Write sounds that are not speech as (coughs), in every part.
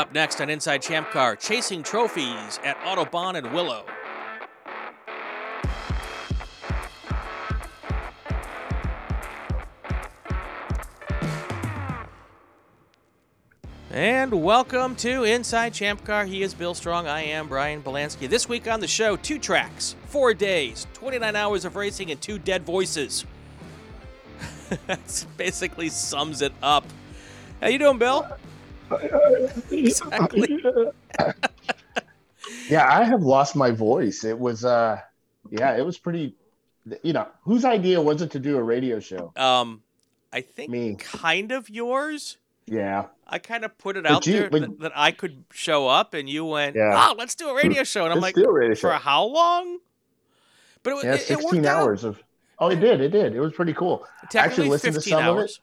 Up next on Inside Champ Car, chasing trophies at Autobahn and Willow. And welcome to Inside Champ Car. He is Bill Strong. I am Brian Belansky. This week on the show, two tracks, four days, 29 hours of racing, and two dead voices. (laughs) that basically sums it up. How you doing, Bill? Exactly. (laughs) yeah, I have lost my voice. It was, uh, yeah, it was pretty. You know, whose idea was it to do a radio show? Um, I think Me. kind of yours. Yeah, I kind of put it But out you- there but- that, that I could show up, and you went, Yeah. "Ah, let's do a radio show." And I'm Let's like, do a radio "For show." how long?" But it, was yeah, it, it worked sixteen out. hours of. Oh, it did. It did. It was pretty cool. Technically, listened to 15 some of it.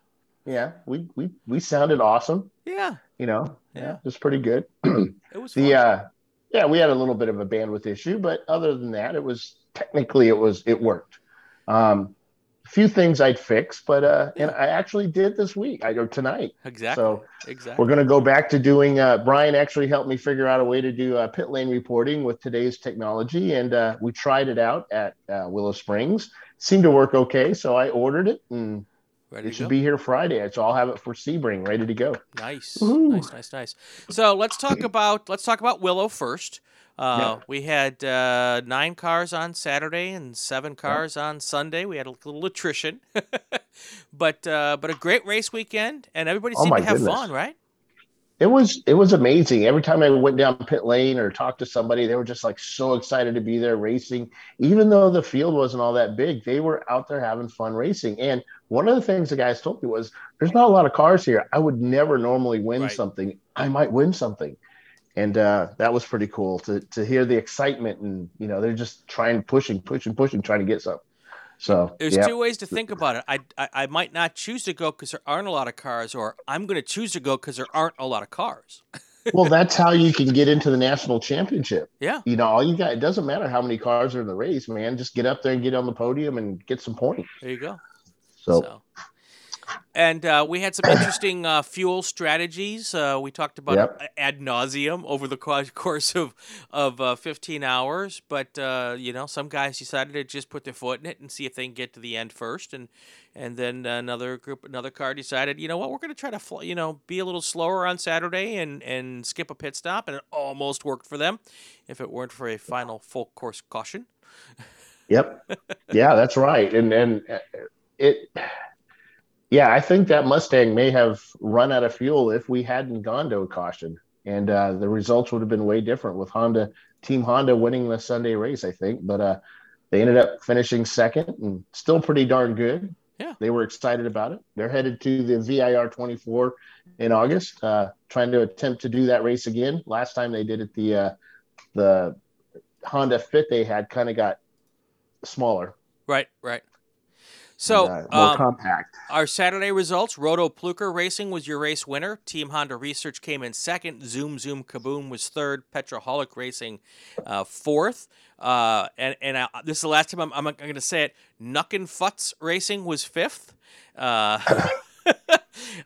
Yeah, we we we sounded awesome. Yeah, You know, Yeah. yeah, it was pretty good. (clears throat) it was the uh, yeah, we had a little bit of a bandwidth issue, but other than that, it was technically it was it worked. Um, a few things I'd fix, but uh, and I actually did this week. I go tonight. exactly. So exactly. we're going to go back to doing. Uh, Brian actually helped me figure out a way to do uh, pit lane reporting with today's technology, and uh, we tried it out at uh, Willow Springs. Seemed to work okay, so I ordered it, and Ready it should go? be here Friday. So I'll have it for Sebring, ready to go. Nice, Woohoo. nice, nice, nice. So let's talk about let's talk about Willow first. Uh, Yeah. We had uh, nine cars on Saturday and seven cars on Sunday. We had a little attrition, (laughs) but uh, but a great race weekend, and everybody Oh seemed my to have goodness. fun, right? It was it was amazing. Every time I went down pit lane or talked to somebody, they were just like so excited to be there racing. Even though the field wasn't all that big, they were out there having fun racing. And one of the things the guys told me was, "There's not a lot of cars here. I would never normally win Right. something. I might win something." And uh, that was pretty cool to to hear the excitement and you know they're just trying pushing pushing pushing trying to get something. So There's yeah. two ways to think about it. I, I, I might not choose to go because there aren't a lot of cars, or I'm going to choose to go because there aren't a lot of cars. (laughs) well, that's how you can get into the national championship. Yeah, you know, all you got, it doesn't matter how many cars are in the race, man. Just get up there and get on the podium and get some points. there you go. So, and uh, we had some interesting uh, fuel strategies. Uh, we talked about Yep. ad nauseum over the (laughs) course of of uh, 15 hours. But uh, you know, some guys decided to just put their foot in it and see if they can get to the end first, and and then another group, another car decided, you know what, we're going to try to fl- you know be a little slower on Saturday and and skip a pit stop, and it almost worked for them, if it weren't for a final full course caution. yep. yeah, that's right. And, and uh, it, yeah, I think that Mustang may have run out of fuel if we hadn't gone to a caution. And uh, the results would have been way different with Honda, Team Honda winning the Sunday race, I think. But uh, they ended up finishing second and still pretty darn good. Yeah. They were excited about it. They're headed to the VIR 24 in August, uh, trying to attempt to do that race again. Last time they did it, the uh, the Honda Fit they had kind of got smaller, Right, right. So and, uh, more um, compact. Our Saturday results Roto Pluker Racing was your race winner. Team Honda Research came in second. Zoom Zoom Kaboom was third. Petroholic Racing uh, fourth. Uh, and and I, this is the last time I'm, I'm going to say it. Nuckin Futz Racing was fifth. (laughs)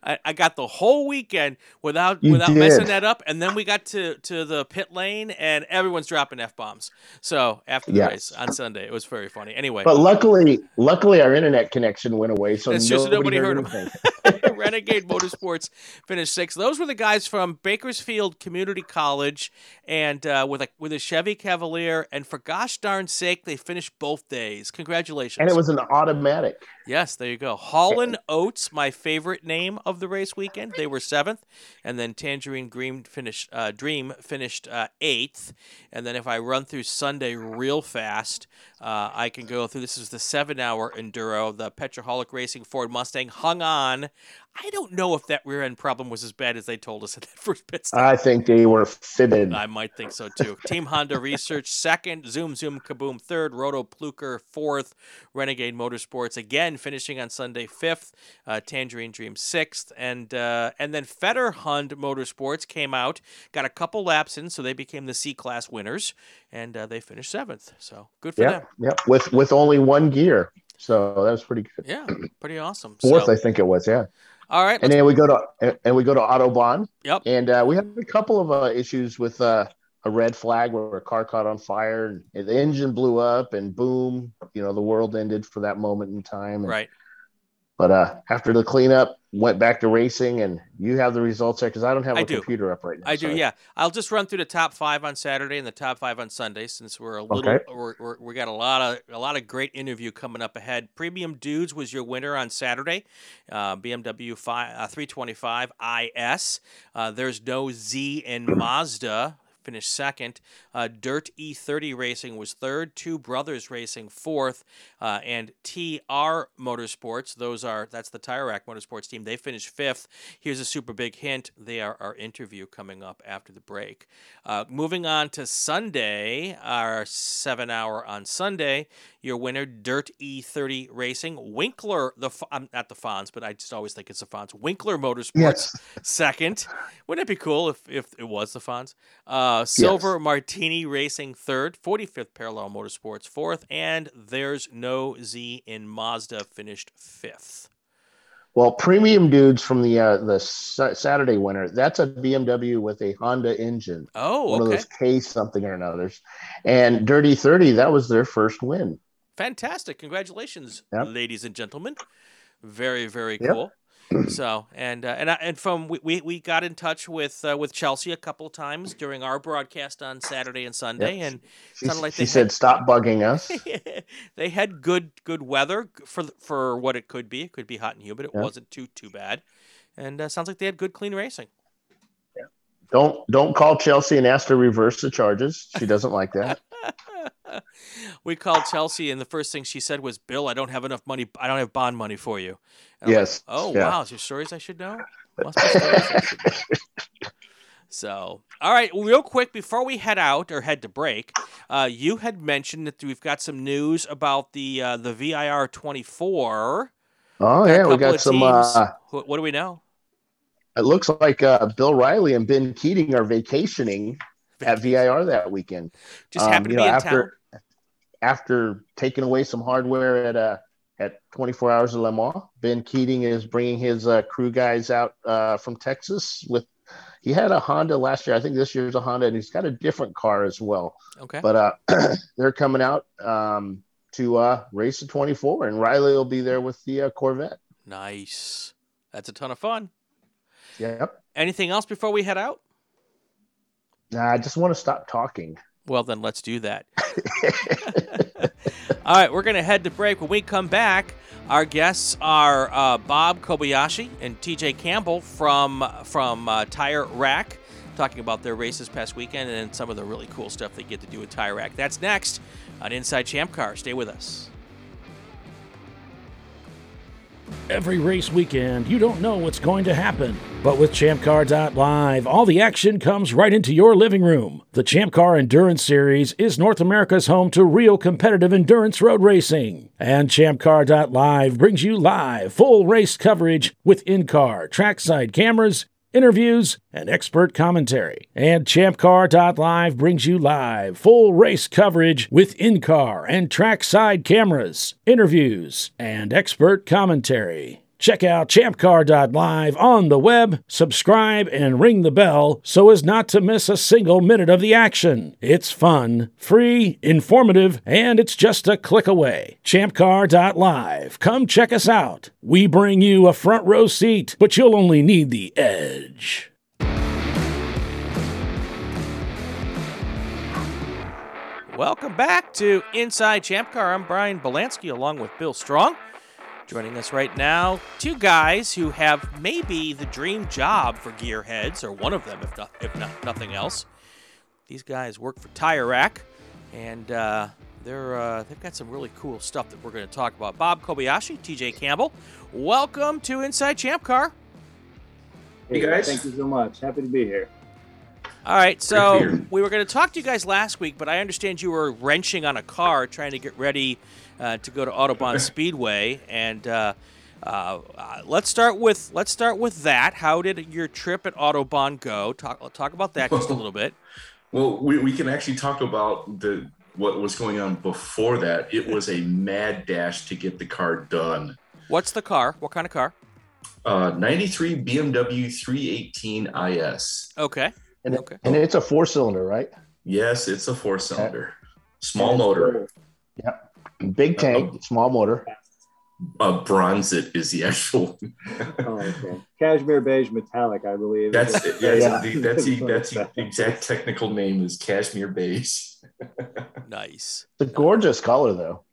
I, I got the whole weekend without You without did. messing that up, and then we got to, to the pit lane, and everyone's dropping f bombs. So after the Yeah. race on Sunday, it was very funny. Anyway, But luckily, luckily our internet connection went away, so It's nobody, nobody heard, heard anything. (laughs) Renegade Motorsports finished sixth. Those were the guys from Bakersfield Community College, and uh, with a with a Chevy Cavalier. And for gosh darn sake, they finished both days. Congratulations! and it was an automatic. Yes, there you go. Holland Oats, my favorite name of the race weekend. They were seventh, and then Tangerine Dream finished uh, Dream finished uh, eighth. And then if I run through Sunday real fast, uh, I can go through. This is the seven-hour enduro. The Petroholic Racing Ford Mustang hung on. I don't know if that rear end problem was as bad as they told us at that first pit stop. I think they were fitted. I might think so too. (laughs) Team Honda Research second, Zoom Zoom Kaboom third, Roto Pluker fourth, Renegade Motorsports again finishing on Sunday fifth, uh, Tangerine Dream sixth, and uh, and then Fetter Hund Motorsports came out, got a couple laps in, so they became the C class winners, and uh, they finished seventh. So good for Yeah, them. yeah, with with only one gear. So that was pretty good. Yeah, pretty awesome. Fourth, so, I think it was. Yeah. All right. And then we go to and we go to Autobahn. Yep. And uh, we had a couple of uh, issues with uh, a red flag where a car caught on fire and the engine blew up and boom, you know, the world ended for that moment in time. And, right. But uh, after the cleanup, went back to racing, and you have the results there because I don't have a I do. computer up right now. I do, yeah. I'll just run through the top five on Saturday and the top five on Sunday, since we're a little Okay. we're, we're, we got a lot of a lot of great interview coming up ahead. Premium Dudes was your winner on Saturday, uh, BMW five uh, 325 IS. Uh, there's no Z in (clears throat) Mazda. Finished second. Uh, Dirt E30 Racing was third. Two Brothers Racing fourth, uh, and TR Motorsports. Those are that's the Tire Rack Motorsports team. They finished fifth. Here's a super big hint. They are our interview coming up after the break. Uh, moving on to Sunday, our seven hour on Sunday. Your winner, Dirt E30 Racing. Winkler, the I'm not the Fonz, but I just always think it's the Fonz. Winkler Motorsports Yes. second. Wouldn't it be cool if, if it was the Fonz? Uh, Silver Martini Racing third, 45th Parallel Motorsports fourth, and there's no Z in Mazda finished fifth. Well, premium dudes from the uh, the Saturday winner. That's a BMW with a Honda engine, Oh, okay. one of those K something or another's. And Dirty Thirty, that was their first win. Fantastic. Congratulations, Yep. ladies and gentlemen. Very, very Yep. cool. (clears throat) So and uh, and I- and from we, we, we got in touch with uh, with Chelsea a couple of times during our broadcast on Saturday and Sunday, Yep. and She, Sounded like she they said, had- "Stop bugging us." (laughs) they had good good weather for for what it could be. It could be hot and humid. It Yeah. wasn't too too bad, and uh, sounds like they had good clean racing. Don't don't call Chelsea and ask her to reverse the charges. She doesn't like that. (laughs) we called Chelsea, and the first thing she said was, "Bill, I don't have enough money. I don't have bond money for you." I'm like, Yes. oh Yeah. wow, is there stories I should know? Must be I should know. (laughs) So, all right, real quick before we head out or head to break, uh, you had mentioned that we've got some news about the uh, the VIR twenty four. Oh yeah, we got some. Uh, what, what do we know? It looks like uh, Bill Riley and Ben Keating are vacationing at VIR that weekend. Just Um, happen to you be in after town. after taking away some hardware at uh at 24 Hours of Le Mans. Ben Keating is bringing his uh, crew guys out uh, from Texas with. He had a Honda last year. I think this year's a Honda, and he's got a different car as well. Okay. But uh, (clears throat) they're coming out um, to uh, race the 24, and Riley will be there with the uh, Corvette. Nice. That's a ton of fun. Yep. Anything else before we head out? Nah, I just want to stop talking. Well, then let's do that. (laughs) (laughs) All right, we're going to head to break. When we come back, our guests are uh, Bob Kobayashi and TJ Campbell from from uh, Tire Rack, talking about their races past weekend and some of the really cool stuff they get to do with Tire Rack. That's next on Inside Champ Car. Stay with us. Every race weekend, you don't know what's going to happen. But with ChampCar.live, all the action comes right into your living room. The Champ Car Endurance Series is North America's home to real competitive endurance road racing. And ChampCar.live brings you live, full race coverage with in car, trackside cameras, interviews, and expert commentary. And ChampCar.live brings you live, full race coverage with in car and trackside cameras, interviews, and expert commentary. Check out champcar.live on the web, subscribe, and ring the bell so as not to miss a single minute of the action. It's fun, free, informative, and it's just a click away. Champcar.live. Come check us out. We bring you a front row seat, but you'll only need the edge. Welcome back to Inside Champ Car. I'm Brian Belansky along with Bill Strong. Joining us right now, two guys who have maybe the dream job for gearheads, or one of them, if not, if not nothing else. These guys work for Tire Rack, and uh, they're uh, they've got some really cool stuff that we're going to talk about. Bob Kobayashi, TJ Campbell, welcome to Inside Champ Car. Hey guys. Thank you so much. Happy to be here. All right, so Great to hear. we were going to talk to you guys last week, but I understand you were wrenching on a car trying to get ready uh, to go to Autobahn (laughs) Speedway, and uh, uh, uh, let's start with let's start with that. How did your trip at Autobahn go? Talk talk about that just a little bit. (laughs) Well, we, we can actually talk about the what was going on before that. It was a (laughs) mad dash to get the car done. What's the car? What kind of car? Uh, 93 BMW 318 IS. Okay. And, Okay. and it's a four cylinder, right? Yes, it's a four cylinder, small motor. Big tank, small motor. Uh, Bronzit is the actual. (laughs) Oh, okay. Cashmere beige metallic, I believe. That's is yeah, Yeah. The, that's the, that's the (laughs) exact technical name is cashmere beige. Nice. It's a gorgeous color, though.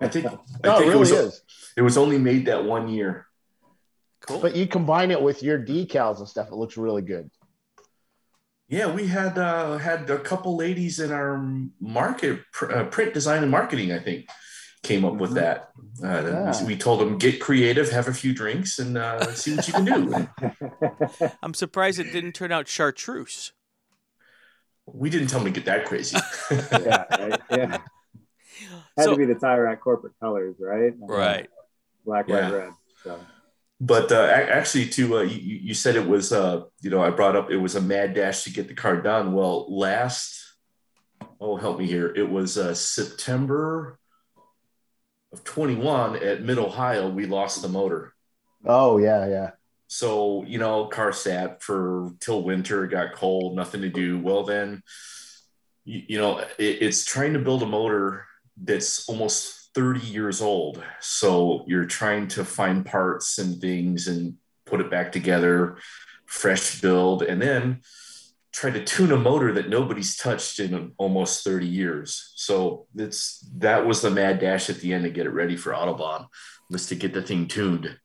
I think. I (laughs) No, it really it was. is. It was only made that one year. Cool. But you combine it with your decals and stuff, it looks really good. Yeah, we had uh, had a couple ladies in our market pr- uh, print design and marketing. I think came up with Mhm. that. Uh, Yeah. we, we told them get creative, have a few drinks, and uh, see what you can do. (laughs) (laughs) I'm surprised it didn't turn out chartreuse. we didn't tell them to get that crazy. (laughs) yeah, right? yeah. (gasps) Had So- to be the tire rack corporate colors, right? Right. Black, Yeah. white, red. So But uh, actually, to uh, you, you said it was, uh, you know, I brought up it was a mad dash to get the car done. Well, last, oh, help me here. It was uh, September of 21 at Mid Ohio. We lost the motor. Oh, yeah, yeah. So, you know, car sat for till winter, got cold, nothing to do. Well, then, you, you know, it, it's trying to build a motor that's almost 30 years old. So you're trying to find parts and things and put it back together, fresh build, and then try to tune a motor that nobody's touched in almost 30 years. So it's that was the mad dash at the end to get it ready for Autobahn was to get the thing tuned.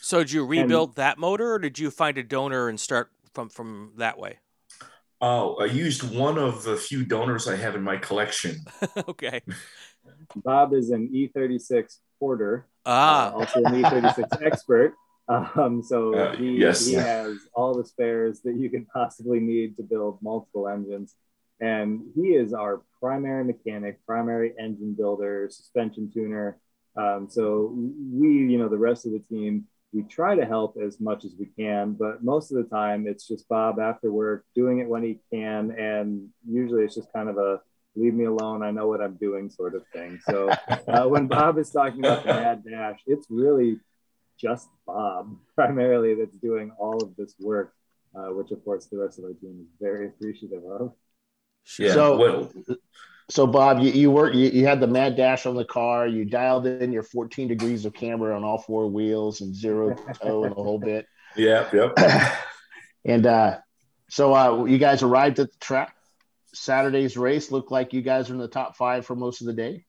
So did you rebuild that motor, or did you find a donor and start from from that way? Oh, I used one of the few donors I have in my collection. (laughs) okay. Bob is an E36 porter, uh, Ah. also an E36 (laughs) expert. Um, so Uh, he, yes. he has all the spares that you could possibly need to build multiple engines. And he is our primary mechanic, primary engine builder, suspension tuner. Um, so we, you know, the rest of the team, we try to help as much as we can, but most of the time it's just Bob after work doing it when he can. And usually it's just kind of a leave me alone, I know what I'm doing sort of thing. So uh, when Bob is talking about the mad dash, it's really just Bob (laughs) primarily that's doing all of this work, uh, which of course the rest of our team is very appreciative of. Yeah. So- well, So, Bob, you, you were you, you had the mad dash on the car. You dialed in your 14 degrees of camber on all four wheels and zero toe and the whole bit. yeah, (laughs) yep. (laughs) and uh, so uh, you guys arrived at the track. Saturday's race looked like you guys are in the top five for most of the day,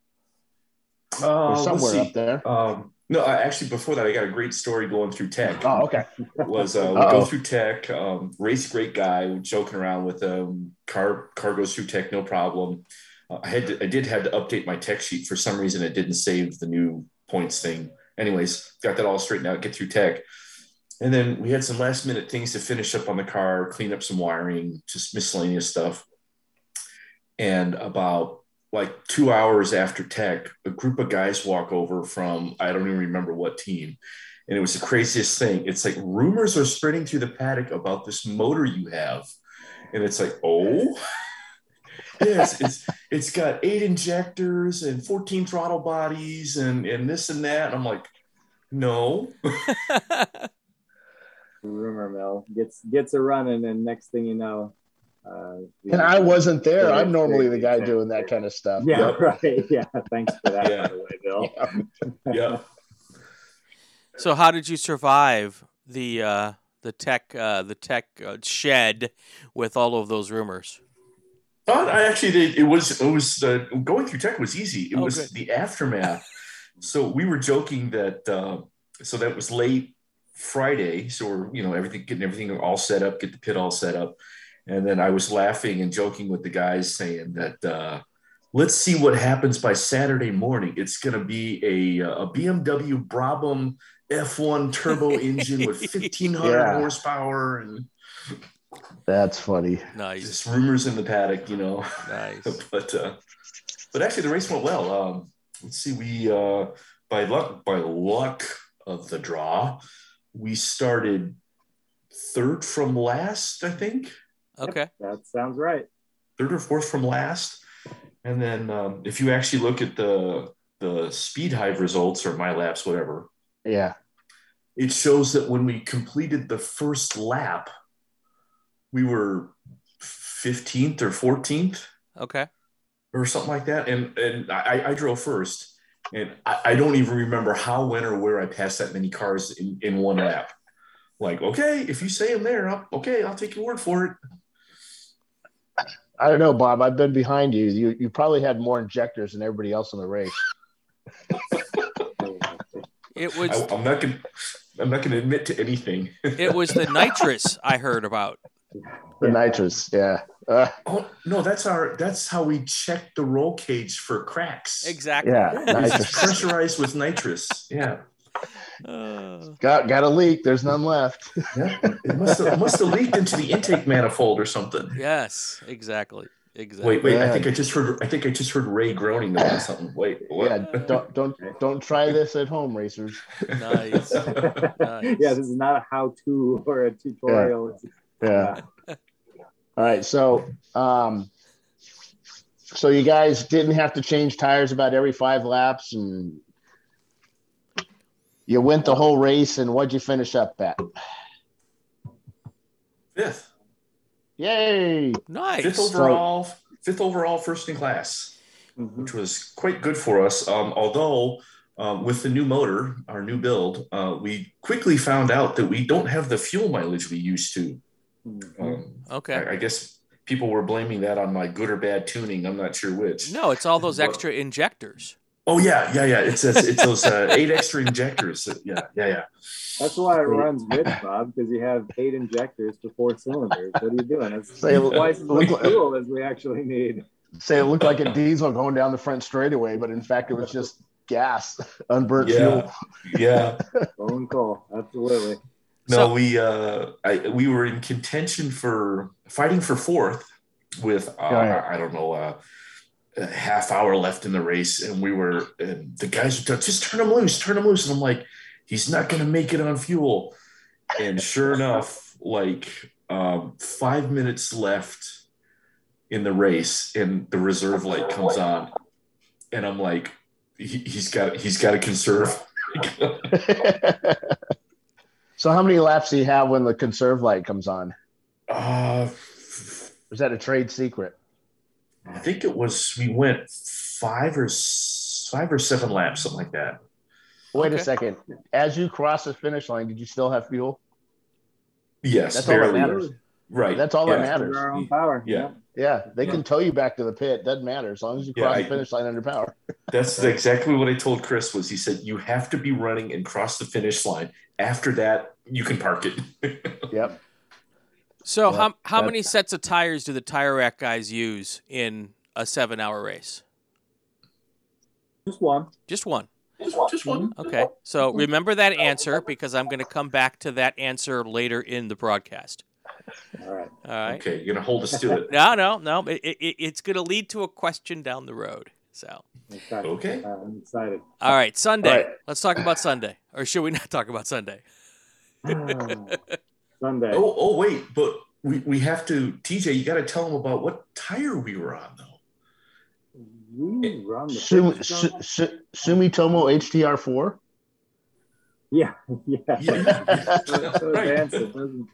Uh, somewhere up there. Um, no, I, actually, before that, I got a great story going through tech. Oh, okay. was uh, we go through tech. Um, a great guy. Joking around with him. Car car goes through tech, no problem. Uh, I had to, I did have to update my tech sheet for some reason. It didn't save the new points thing. Anyways, got that all straightened out. Get through tech, and then we had some last minute things to finish up on the car, clean up some wiring, just miscellaneous stuff. And about like two hours after tech, a group of guys walk over from I don't even remember what team, and it was the craziest thing. It's like rumors are spreading through the paddock about this motor you have, and it's like, oh, (laughs) yes, it's it's got eight injectors and fourteen throttle bodies and and this and that. And I'm like, no, (laughs) Rumor mill gets gets a running, and next thing you know, uh, the- And I wasn't there. Yeah, I'm normally the guy doing that kind of stuff. Yeah, Yep. right. Yeah, thanks for that, Yeah. by the way, Bill. (laughs) yeah. so how did you survive the uh, the tech uh, the tech uh, shed with all of those rumors? But I actually did. It was it was uh, going through tech was easy. It Oh, was good. the aftermath. so we were joking that uh, so that was late Friday. So we're you know everything getting everything all set up, get the pit all set up, and then I was laughing and joking with the guys saying that. Uh, Let's see what happens by Saturday morning. It's going to be a, uh, a BMW Brabham F1 turbo (laughs) engine with 1500 Yeah. horsepower and That's funny. Nice, just rumors in the paddock, you know. nice. (laughs) but uh, but actually the race went well. Um, let's see, we uh, by luck by luck of the draw, we started third from last, I think, Okay. That sounds right. third or fourth from last, And then um, if you actually look at the the Speedhive results or my laps, whatever, Yeah. it shows that when we completed the first lap, we were 15th or 14th Okay. or something like that. And and I, I drove first, and I, I don't even remember how, when, or where I passed that many cars in, in one lap. Like, okay, if you say I'm there, I'll, okay, I'll take your word for it. I don't know, Bob. I've been behind you. You you probably had more injectors than everybody else in the race. It was I, I'm not gonna I'm not gonna admit to anything. it was the (laughs) nitrous I heard about. The nitrous, yeah. Uh, oh no, that's our that's how we check the roll cage for cracks. Exactly. yeah, It's pressurized with nitrous. Yeah. Uh, Got got a leak. There's none left. (laughs) Yeah. It must have, it must have leaked into the intake manifold or something. yes, exactly. Exactly. Wait, wait. I think I just heard. I think I just heard Ray groaning about something. Wait, what? Yeah, don't don't don't try this at home, racers. Nice. Nice. yeah, this is not a how-to or a tutorial. It's- Yeah. All right. So, um, so you guys didn't have to change tires about every five laps, and you went the whole race. And what'd you finish up at? Fifth, Yay! Nice. fifth overall, fifth overall, first in class, Mhm. which was quite good for us. Um, although um, with the new motor, our new build, uh, we quickly found out that we don't have the fuel mileage we used to. Mhm. Um, Okay. I, I guess people were blaming that on my good or bad tuning. I'm not sure which. No, it's all those extra injectors. Oh yeah, yeah, yeah. It's it's, it's those uh, eight extra injectors. Yeah, yeah, yeah. That's why it runs rich, Bob, because you have eight injectors for four cylinders. What are you doing? That's Say- twice as much look- fuel as we actually need. Say it looked like a diesel going down the front straightaway, but in fact it was just gas, unburnt Yeah. fuel. Yeah. (laughs) Phone call, absolutely. No, So- we uh, I, we were in contention for fighting for fourth with uh, Right. I don't know uh, a half hour left in the race, and we were and the guys were just turn him loose, turn him loose, and I'm like, he's not going to make it on fuel, and sure (laughs) enough, like um, five minutes left in the race, and the reserve light comes on, and I'm like, he, he's got he's got to conserve. (laughs) so, how many laps do you have when the conserve light comes on? uh, Is that a trade secret? I think it was we went five or five or seven laps, something like that. Wait Okay. a second. As you cross the finish line, did you still have fuel? Yes, That's all that matters. Right. That's all that matters. Our own power. Yeah. Yeah, they can tow you back to the pit. Doesn't matter as long as you Yeah, cross I- the finish line under power. That's exactly what I told Chris. Was he said you have to be running and cross the finish line. After that, you can park it. (laughs) Yep. So Yeah, how how many sets of tires do the tire rack guys use in a seven hour race? Just one. Just one. Just one. Okay. So remember that answer because I'm going to come back to that answer later in the broadcast. All right. All right. Okay, you're gonna hold us to it. (laughs) No, no, no. It, it, it's going to lead to a question down the road. So, Okay. Okay. Uh, I'm excited. all right, Sunday. All right. Let's talk about Sunday, or should we not talk about Sunday? (laughs) Sunday. Oh, oh, wait, but we, we have to. TJ, you got to tell them about what tire we were on, though. We run the Sum, Su. Su, Sumitomo HTR4. Yeah, yeah. Yeah. (laughs) So- so Right. advanced, it doesn't-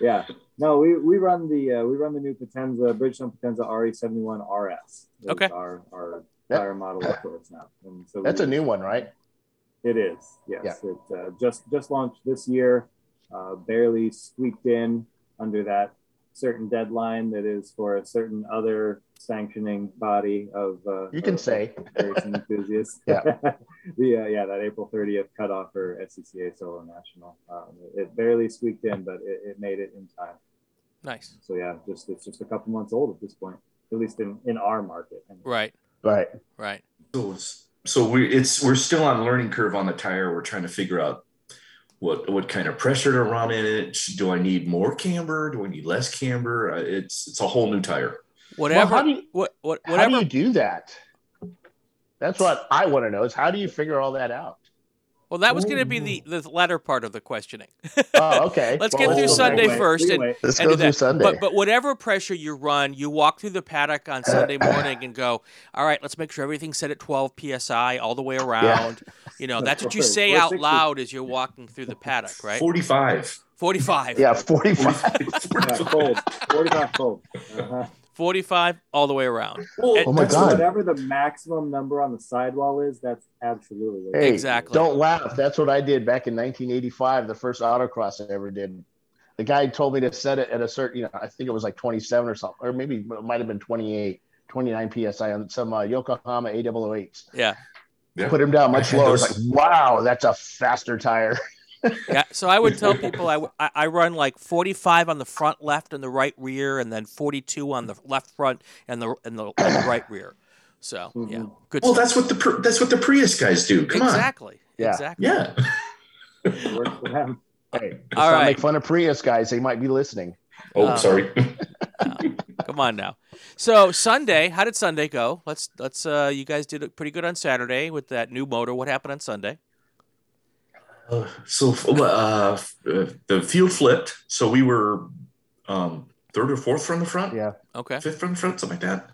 Yeah. No, we, we run the uh, we run the new Potenza Bridgestone Potenza RE71 RS. Is Okay. Our our Yep. tire model of course now. And so That's we- a new one, right? It is. Yes. It uh, just just launched this year. Uh, barely squeaked in under that certain deadline that is for a certain other sanctioning body of uh, You can of- say. racing enthusiasts. (laughs) Yeah. (laughs) the uh, yeah that April 30th cutoff for SCCA Solo National. Um, it barely squeaked in, but it, it made it in time. Nice. So yeah, just it's just a couple months old at this point, at least in in our market. Right. Right. Right. So, it's- so we it's we're still on learning curve on the tire. We're trying to figure out what what kind of pressure to run in it. Do I need more camber? Do I need less camber? Uh, It's it's a whole new tire. Whatever. how do you- what? What? How do you do that? That's what I want to know is how do you figure all that out? Well, that was going to be the the latter part of the questioning. Oh, (laughs) okay. Let's Well, get through Sunday first and- Let's and go through that. Sunday. But but whatever pressure you run, you walk through the paddock on Sunday (laughs) morning and go, all right, let's make sure everything's set at 12 psi all the way around. You know, (laughs) that's what you say out loud as you're walking through the paddock, right? 45. 45. yeah, 45. Yeah, cold. 45 cold. Uh-huh. 45 all the way around. Well, Oh my God. Whatever the maximum number on the sidewall is, that's absolutely what Hey. Exactly. Don't laugh. That's what I did back in 1985, the first autocross I ever did. The guy told me to set it at a certain, you know, I think it was like 27 or something, or maybe it might have been 28, 29 psi on some uh, Yokohama A008s. Yeah. Yeah. Put him down much lower. It's like, wow, that's a faster tire. (laughs) Yeah. So I would tell (laughs) people I, I run like 45 on the front left and the right rear, and then 42 on the left front and the and the, and the right rear. So yeah, Mhm. good. well, stuff. that's what the that's what the Prius guys do. Come exactly. Yeah. Exactly. on. Yeah. It works for them. Hey, (laughs) let's All not right. make fun of Prius guys. They might be listening. Oh, Uh, sorry. (laughs) Come on now. So Sunday, how did Sunday go? Let's let's. Uh, you guys did it pretty good on Saturday with that new motor. What happened on Sunday? Uh, so uh, uh, the field flipped. So we were um, third or fourth from the front, Yeah. Okay. fifth from the front, something like that.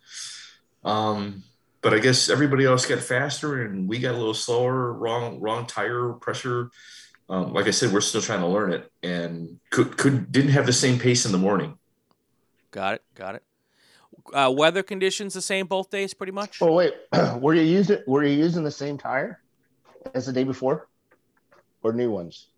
Um, but I guess everybody else got faster and we got a little slower. Wrong, wrong tire pressure. Um, like I said, we're still trying to learn it, and could could didn't have the same pace in the morning. Got it. Got it. Uh, weather conditions the same both days, pretty much. Oh wait, (clears throat) were you using were you using the same tire as the day before, or new ones?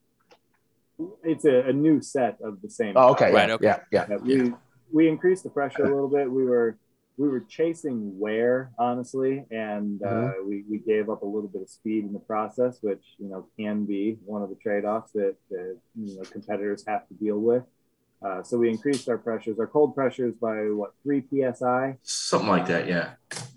It's a, a new set of the same. Oh, okay. Right, yeah, okay. Yeah. Yeah. Yeah, we we increased the pressure a little bit. We were we were chasing wear honestly, and uh, Mm-hmm. we we gave up a little bit of speed in the process, which you know can be one of the trade offs that, that you know competitors have to deal with. Uh, so we increased our pressures, our cold pressures by what three psi. Something like that, yeah.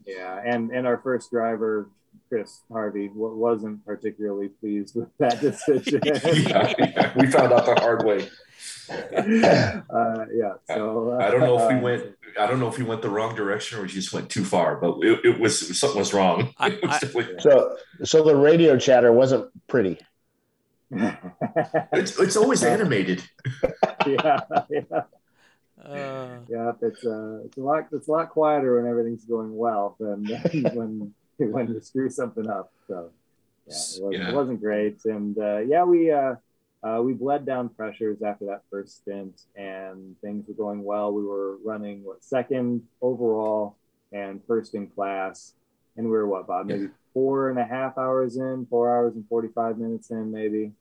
Yeah, and and our first driver. Chris Harvey wa- wasn't particularly pleased with that (laughs) decision. yeah, yeah, we found out the hard way. (laughs) uh, yeah, so uh, I don't know if we uh, went. I don't know if we went the wrong direction or we just went too far, but it, it was something was wrong. I- (laughs) was I- definitely- So so the radio chatter wasn't pretty. it's, it's always animated. yeah, yeah, Uh, yeah. It's uh, it's a lot. It's a lot quieter when everything's going well than when (laughs) when you screw something up. So yeah, it, was, Yeah. it wasn't great. And uh, yeah, we uh, uh, we bled down pressures after that first stint, and things were going well. We were running what second overall and first in class, and we were what Bob maybe four and a half hours in, four hours and forty five minutes in, maybe.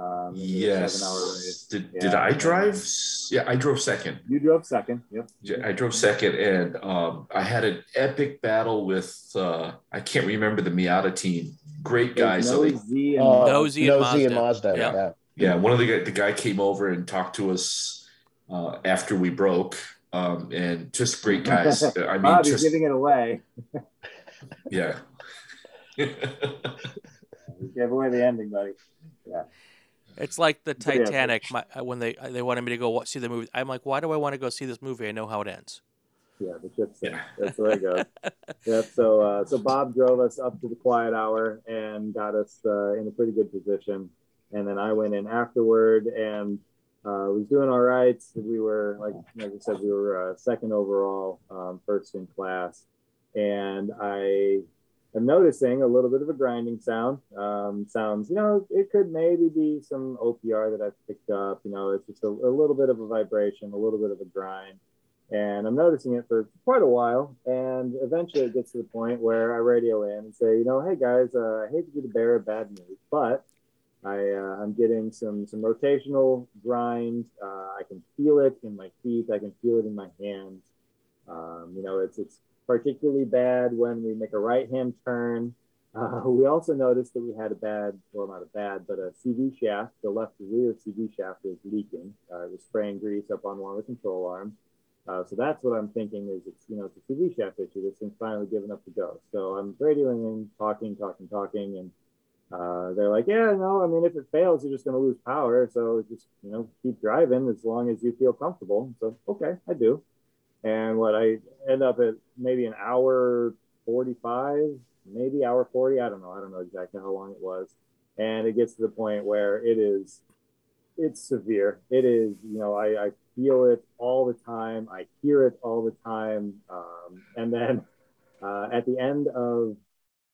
Um, in the seven-hour race. Yes. Did, Yeah. did I drive? Yeah, I drove second. You drove second. Yep. Yeah, I drove second, and um, I had an epic battle with uh, I can't remember the Miata team. Great guys. So they- and Uh, Nosy and No Z in Mazda. Mazda. Yeah. Yeah. yeah, one of the guy- the guy came over and talked to us uh, after we broke, um, and just great guys. (laughs) I mean, Bob, he's just giving it away. yeah. (laughs) You gave away the ending, buddy. It's like the But yeah. Titanic. My, uh, when they they wanted me to go see the movie, I'm like, why do I want to go see this movie? I know how it ends. Yeah, the ship. Yeah. That's the way it goes. (laughs) yep. So, uh, so Bob drove us up to the quiet hour and got us uh, in a pretty good position. And then I went in afterward and uh, was doing all right. We were like, like I said, we were uh, second overall, um, first in class, and I am noticing a little bit of a grinding sound. Um, sounds, you know, it could maybe be some OPR that I've picked up. You know, it's just a, a little bit of a vibration, a little bit of a grind and I'm noticing it for quite a while. And eventually, it gets to the point where I radio in and say, you know, hey guys, uh, I hate to be the bearer of bad news, but I uh, I'm getting some some rotational grind. Uh, I can feel it in my feet. I can feel it in my hands. Um, you know, it's it's particularly bad when we make a right hand turn. Uh, we also noticed that we had a bad, well, not a bad, but a CV shaft. The left rear CV shaft was leaking. Uh, it was spraying grease up on one of the control arms. Uh, so that's what I'm thinking is it's you know it's a CV shaft issue. This thing's finally given up the ghost. So I'm radioing in, talking, talking, talking, and uh, they're like, yeah, no, I mean if it fails, you're just going to lose power. So just you know keep driving as long as you feel comfortable. So okay, I do. And what I end up at maybe an hour 45, maybe hour 40. I don't know. I don't know exactly how long it was. and it gets to the point where it is it's severe. It is, you know, I, I feel it all the time. I hear it all the time. Um, and then uh, at the end of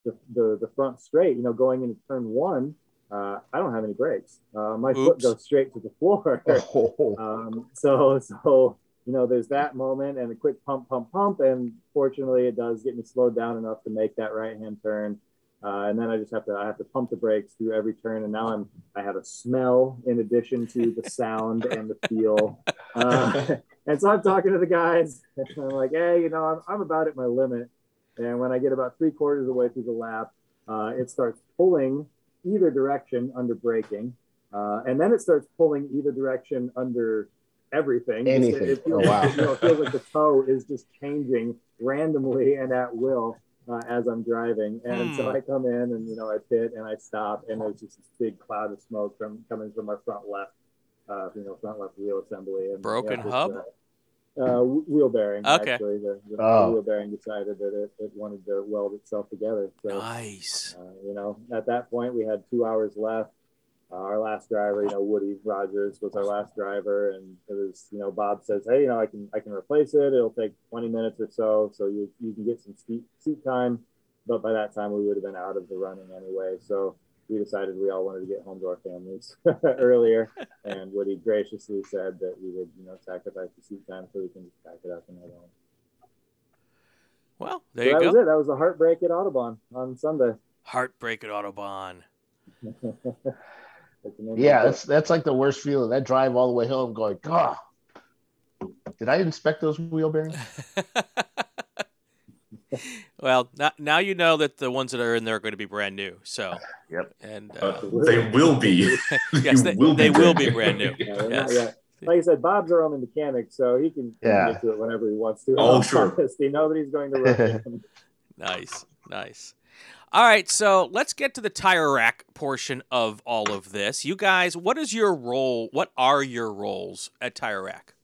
the, the, the, front straight, you know, going into turn one, uh, I don't have any brakes. Uh, my Oops. foot goes straight to the floor. Oh. (laughs) um, so, so, you know, there's that moment and a quick pump, pump, pump. And fortunately, it does get me slowed down enough to make that right hand turn. Uh, and then I just have to I have to pump the brakes through every turn, and now I'm I have a smell in addition to the sound and the feel. Uh, (laughs) and so I'm talking to the guys, I'm like, hey, you know, I'm, I'm about at my limit. And when I get about three quarters of the way through the lap, uh, it starts pulling either direction under braking, uh, and then it starts pulling either direction under everything. Anything. It, it feels, oh, wow. you know, it feels like the toe is just changing randomly and at will uh, as I'm driving. And hmm. so I come in and, you know, I pit and I stop and there's just this big cloud of smoke from coming from my front left, uh, you know, front left wheel assembly. And, Broken you know, hub? Uh, wheel bearing. Okay. Actually, the, the, oh. wheel bearing decided that it, it, wanted to weld itself together. So, nice. Uh, you know, at that point, we had two hours left. Uh, our last driver, you know, Woody Rogers was our last driver, and it was, you know, Bob says, hey, you know, I can I can replace it. It'll take 20 minutes or so, so you you can get some seat seat time. But by that time, we would have been out of the running anyway. So we decided we all wanted to get home to our families (laughs) earlier, (laughs) and Woody graciously said that we would, you know, sacrifice the seat time so we can just pack it up and head home. Well, there so you that go. Was it. That was a heartbreak at Autobahn on Sunday. Heartbreak at Autobahn. (laughs) yeah, that's that's like the worst feeling. That drive all the way home, going, God, did I inspect those wheel bearings? (laughs) well, now, now you know that the ones that are in there are going to be brand new. So, yep, and uh, uh, they will be. (laughs) yes, (laughs) they, will, they be will be brand new. Yeah, yes. Like I said, Bob's our only mechanic, so he can, yeah. get to it whenever he wants to. Oh, sure. Nobody's going to nice, nice. All right, so let's get to the tire rack portion of all of this. You guys, what is your role? What are your roles at Tire Rack?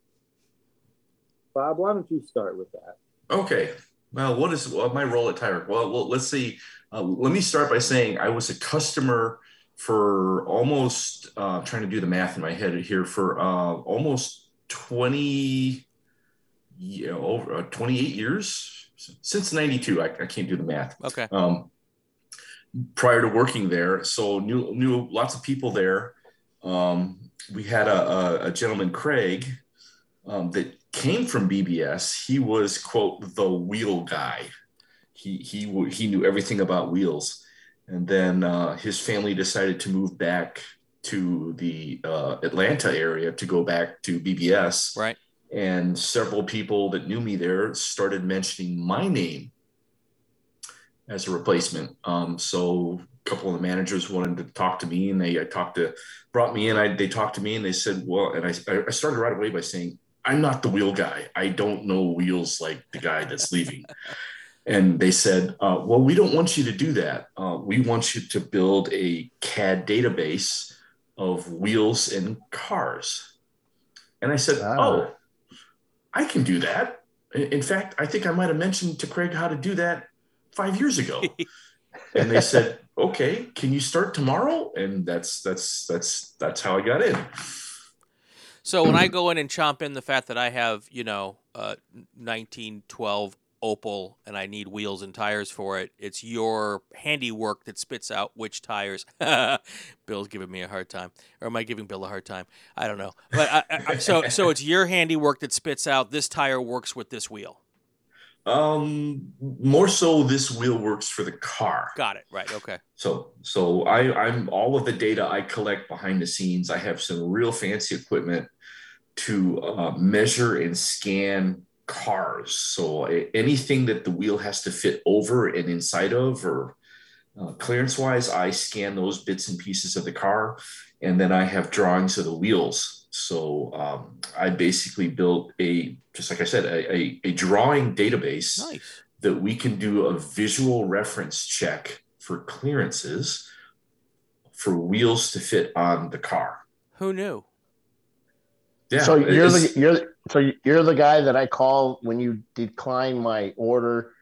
Bob, why don't you start with that? Okay. Well, what is my role at Tire Rack? Well, well let's see. Uh, let me start by saying I was a customer for almost uh, trying to do the math in my head here for uh, almost 20 you know over uh, 28 years since 92 I, I can't do the math okay um, prior to working there. So knew knew lots of people there. Um, we had a, a, a gentleman, Craig, um, that came from BBS. He was quote the wheel guy. He he he knew everything about wheels. And then uh, his family decided to move back to the uh, Atlanta area to go back to BBS. Right. And several people that knew me there started mentioning my name as a replacement. Um, so a couple of the managers wanted to talk to me, and they I talked to brought me in. I they talked to me, and they said, "Well," and I I started right away by saying, "I'm not the wheel guy. I don't know wheels like the guy that's leaving." (laughs) and they said, uh, "Well, we don't want you to do that. Uh, we want you to build a CAD database of wheels and cars." And I said. "Oh, I can do that." In fact, I think I might have mentioned to Craig how to do that five years ago. (laughs) and they said, okay, can you start tomorrow? And that's that's that's that's how I got in. So when I go in and chomp in the fact that I have, you know, uh, 1912 Opel and I need wheels and tires for it, it's your handiwork that spits out which tires. (laughs) Bill's giving me a hard time, or am I giving Bill a hard time? I don't know. But I, I, so so it's your handiwork that spits out this tire works with this wheel. Um, more so, this wheel works for the car. Got it. Right. Okay. So, so I, I'm all of the data I collect behind the scenes. I have some real fancy equipment to uh, measure and scan cars. So anything that the wheel has to fit over and inside of, or uh, clearance wise, I scan those bits and pieces of the car, and then I have drawings of the wheels so um, I basically built a, just like I said, a, a, a drawing database nice. that we can do a visual reference check for clearances for wheels to fit on the car. Who knew? Yeah. So you're the you're so you're the guy that I call when you decline my order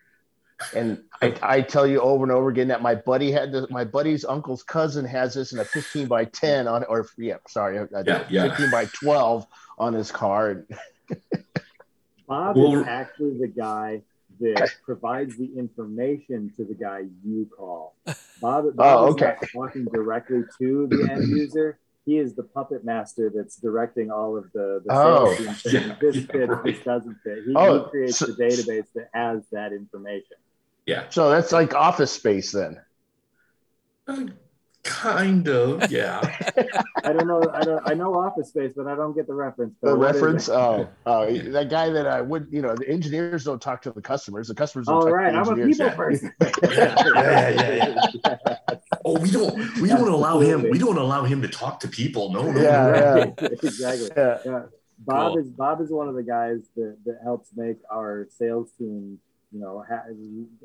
And I, I, tell you over and over again that my buddy had this, my buddy's uncle's cousin has this in a 15 by 10 on, or yeah, sorry, uh, yeah, yeah. 15 by 12 on his car. (laughs) Bob well, is actually the guy that provides the information to the guy you call. Bob, oh, Bob oh, okay. is not talking directly to the end user. He is the puppet master that's directing all of the, the oh, team. Yeah, this fits, right. this doesn't fit. He, oh, he creates so, the database that has that information. Yeah. So that's like office space then. Uh, Kind of, yeah. (laughs) I don't know. I don't. I know Office Space, but I don't get the reference. The reference? Oh, (laughs) oh, that guy that I would. You know, the engineers don't talk to the customers. The customers. Don't oh, right. I'm a people person. (laughs) yeah, yeah, yeah, yeah. Oh, we don't. We don't allow him. We don't allow him to talk to people. No, no. Yeah, right. yeah. exactly. Yeah. yeah. Bob cool. is Bob is one of the guys that that helps make our sales team you know, ha-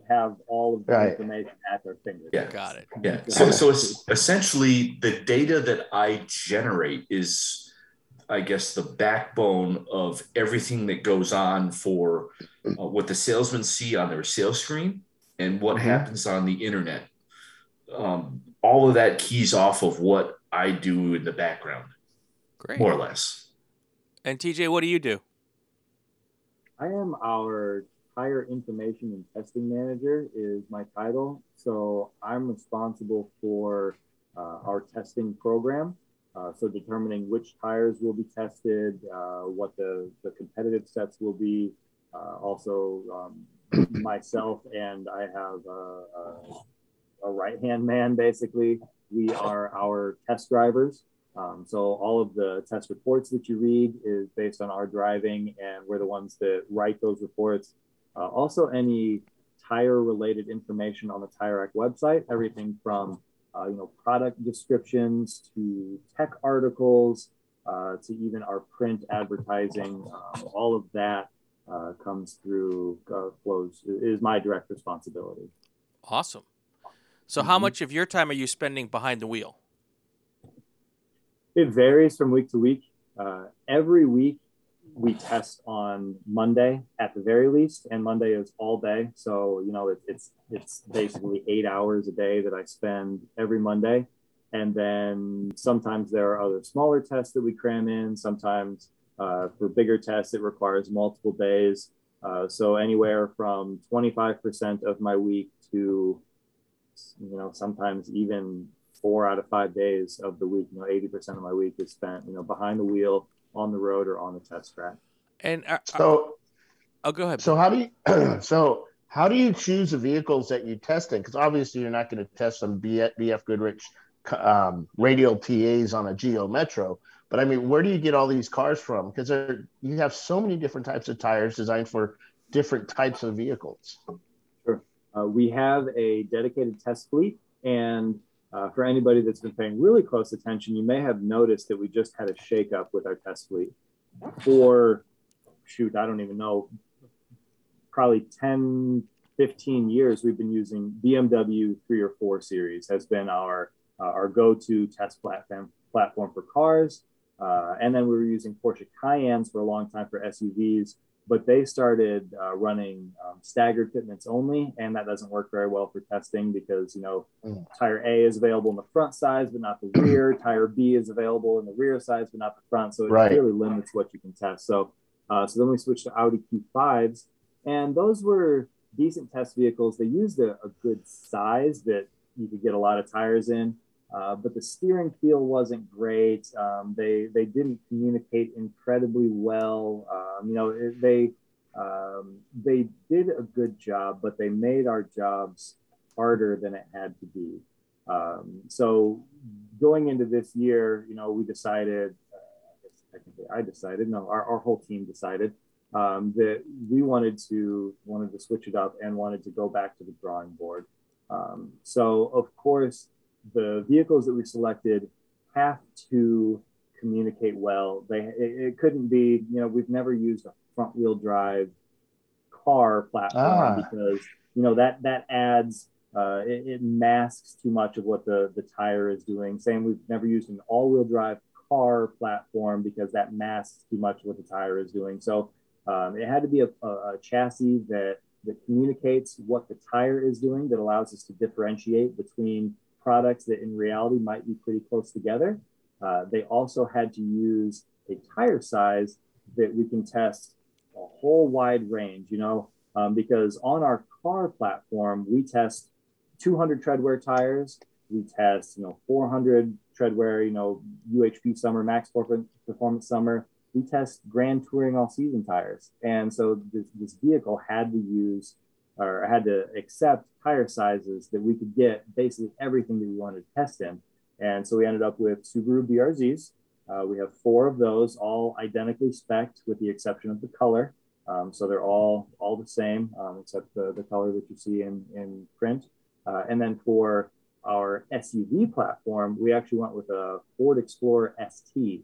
have all of the right. information at their fingertips. Yeah, got it. Yeah. So, so it's essentially the data that I generate is, I guess, the backbone of everything that goes on for uh, what the salesmen see on their sales screen and what mm-hmm. happens on the internet. Um, all of that keys off of what I do in the background. Great. More or less. And TJ, what do you do? I am our Tire Information and Testing Manager is my title. So I'm responsible for uh, our testing program. Uh, so determining which tires will be tested, uh, what the, the competitive sets will be. Uh, also, um, (coughs) myself and I have a, a, a right hand man basically. We are our test drivers. Um, so all of the test reports that you read is based on our driving, and we're the ones that write those reports uh, also, any tire-related information on the TireRack website, everything from uh, you know product descriptions to tech articles uh, to even our print advertising. Um, all of that uh, comes through uh, flows is my direct responsibility. Awesome. So, mm-hmm. how much of your time are you spending behind the wheel? It varies from week to week. Uh, every week we test on Monday at the very least, and Monday is all day. So you know it, it's it's basically eight hours a day that I spend every Monday, and then sometimes there are other smaller tests that we cram in. Sometimes uh, for bigger tests it requires multiple days. Uh, so anywhere from 25% of my week to you know sometimes even four out of five days of the week. You know, 80% of my week is spent you know behind the wheel on the road or on the test track. And uh, so, oh, go ahead. So how do you? (clears throat) so how do you choose the vehicles that you test in? Because obviously you're not going to test some BF, BF Goodrich um, radial TAs on a Geo Metro. But I mean, where do you get all these cars from? Because you have so many different types of tires designed for different types of vehicles. Sure. Uh, we have a dedicated test fleet, and uh, for anybody that's been paying really close attention, you may have noticed that we just had a shakeup with our test fleet. For, shoot, I don't even know, probably 10, 15 years, we've been using BMW 3 or 4 series, has been our, uh, our go to test platform, platform for cars. Uh, and then we were using Porsche Cayennes for a long time for SUVs but they started uh, running um, staggered fitments only, and that doesn't work very well for testing because you know mm. tire A is available in the front size but not the (clears throat) rear. tire B is available in the rear size but not the front, so it right. really limits what you can test. So, uh, so then we switched to Audi Q5s, and those were decent test vehicles. They used a, a good size that you could get a lot of tires in. Uh, but the steering feel wasn't great. Um, they they didn't communicate incredibly well. Um, you know, it, they um, they did a good job, but they made our jobs harder than it had to be. Um, so going into this year, you know, we decided. Uh, I, I decided. No, our, our whole team decided um, that we wanted to wanted to switch it up and wanted to go back to the drawing board. Um, so of course the vehicles that we selected have to communicate well. They it, it, couldn't be, you know, we've never used a front wheel drive car platform ah. because you know that that adds uh, it, it, masks too much of what the the tire is doing. Same, we've never used an all wheel drive car platform because that masks too much of what the tire is doing. So um, it had to be a, a, a chassis that that communicates what the tire is doing that allows us to differentiate between products that in reality might be pretty close together. Uh, they also had to use a tire size that we can test a whole wide range, you know, um, because on our car platform, we test 200 treadwear tires, we test, you know, 400 treadwear, you know, UHP summer, max performance summer. We test grand touring all season tires. And so this, this vehicle had to use or I had to accept tire sizes that we could get basically everything that we wanted to test in. And so we ended up with Subaru BRZs. Uh, we have four of those, all identically spec'd with the exception of the color. Um, so they're all all the same, um, except the, the color that you see in, in print. Uh, and then for our SUV platform, we actually went with a Ford Explorer ST,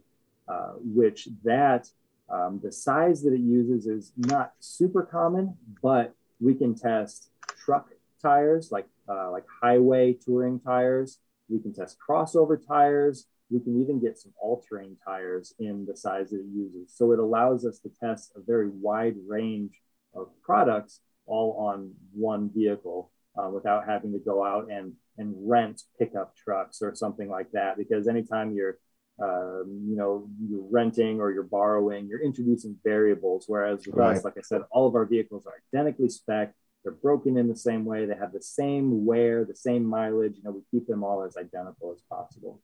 uh, which that um, the size that it uses is not super common, but we can test truck tires like uh, like highway touring tires. We can test crossover tires. We can even get some all-terrain tires in the size that it uses. So it allows us to test a very wide range of products all on one vehicle uh, without having to go out and and rent pickup trucks or something like that. Because anytime you're um, you know you're renting or you're borrowing, you're introducing variables. Whereas with right. us, like I said, all of our vehicles are identically spec. They're broken in the same way. They have the same wear, the same mileage. You know, we keep them all as identical as possible.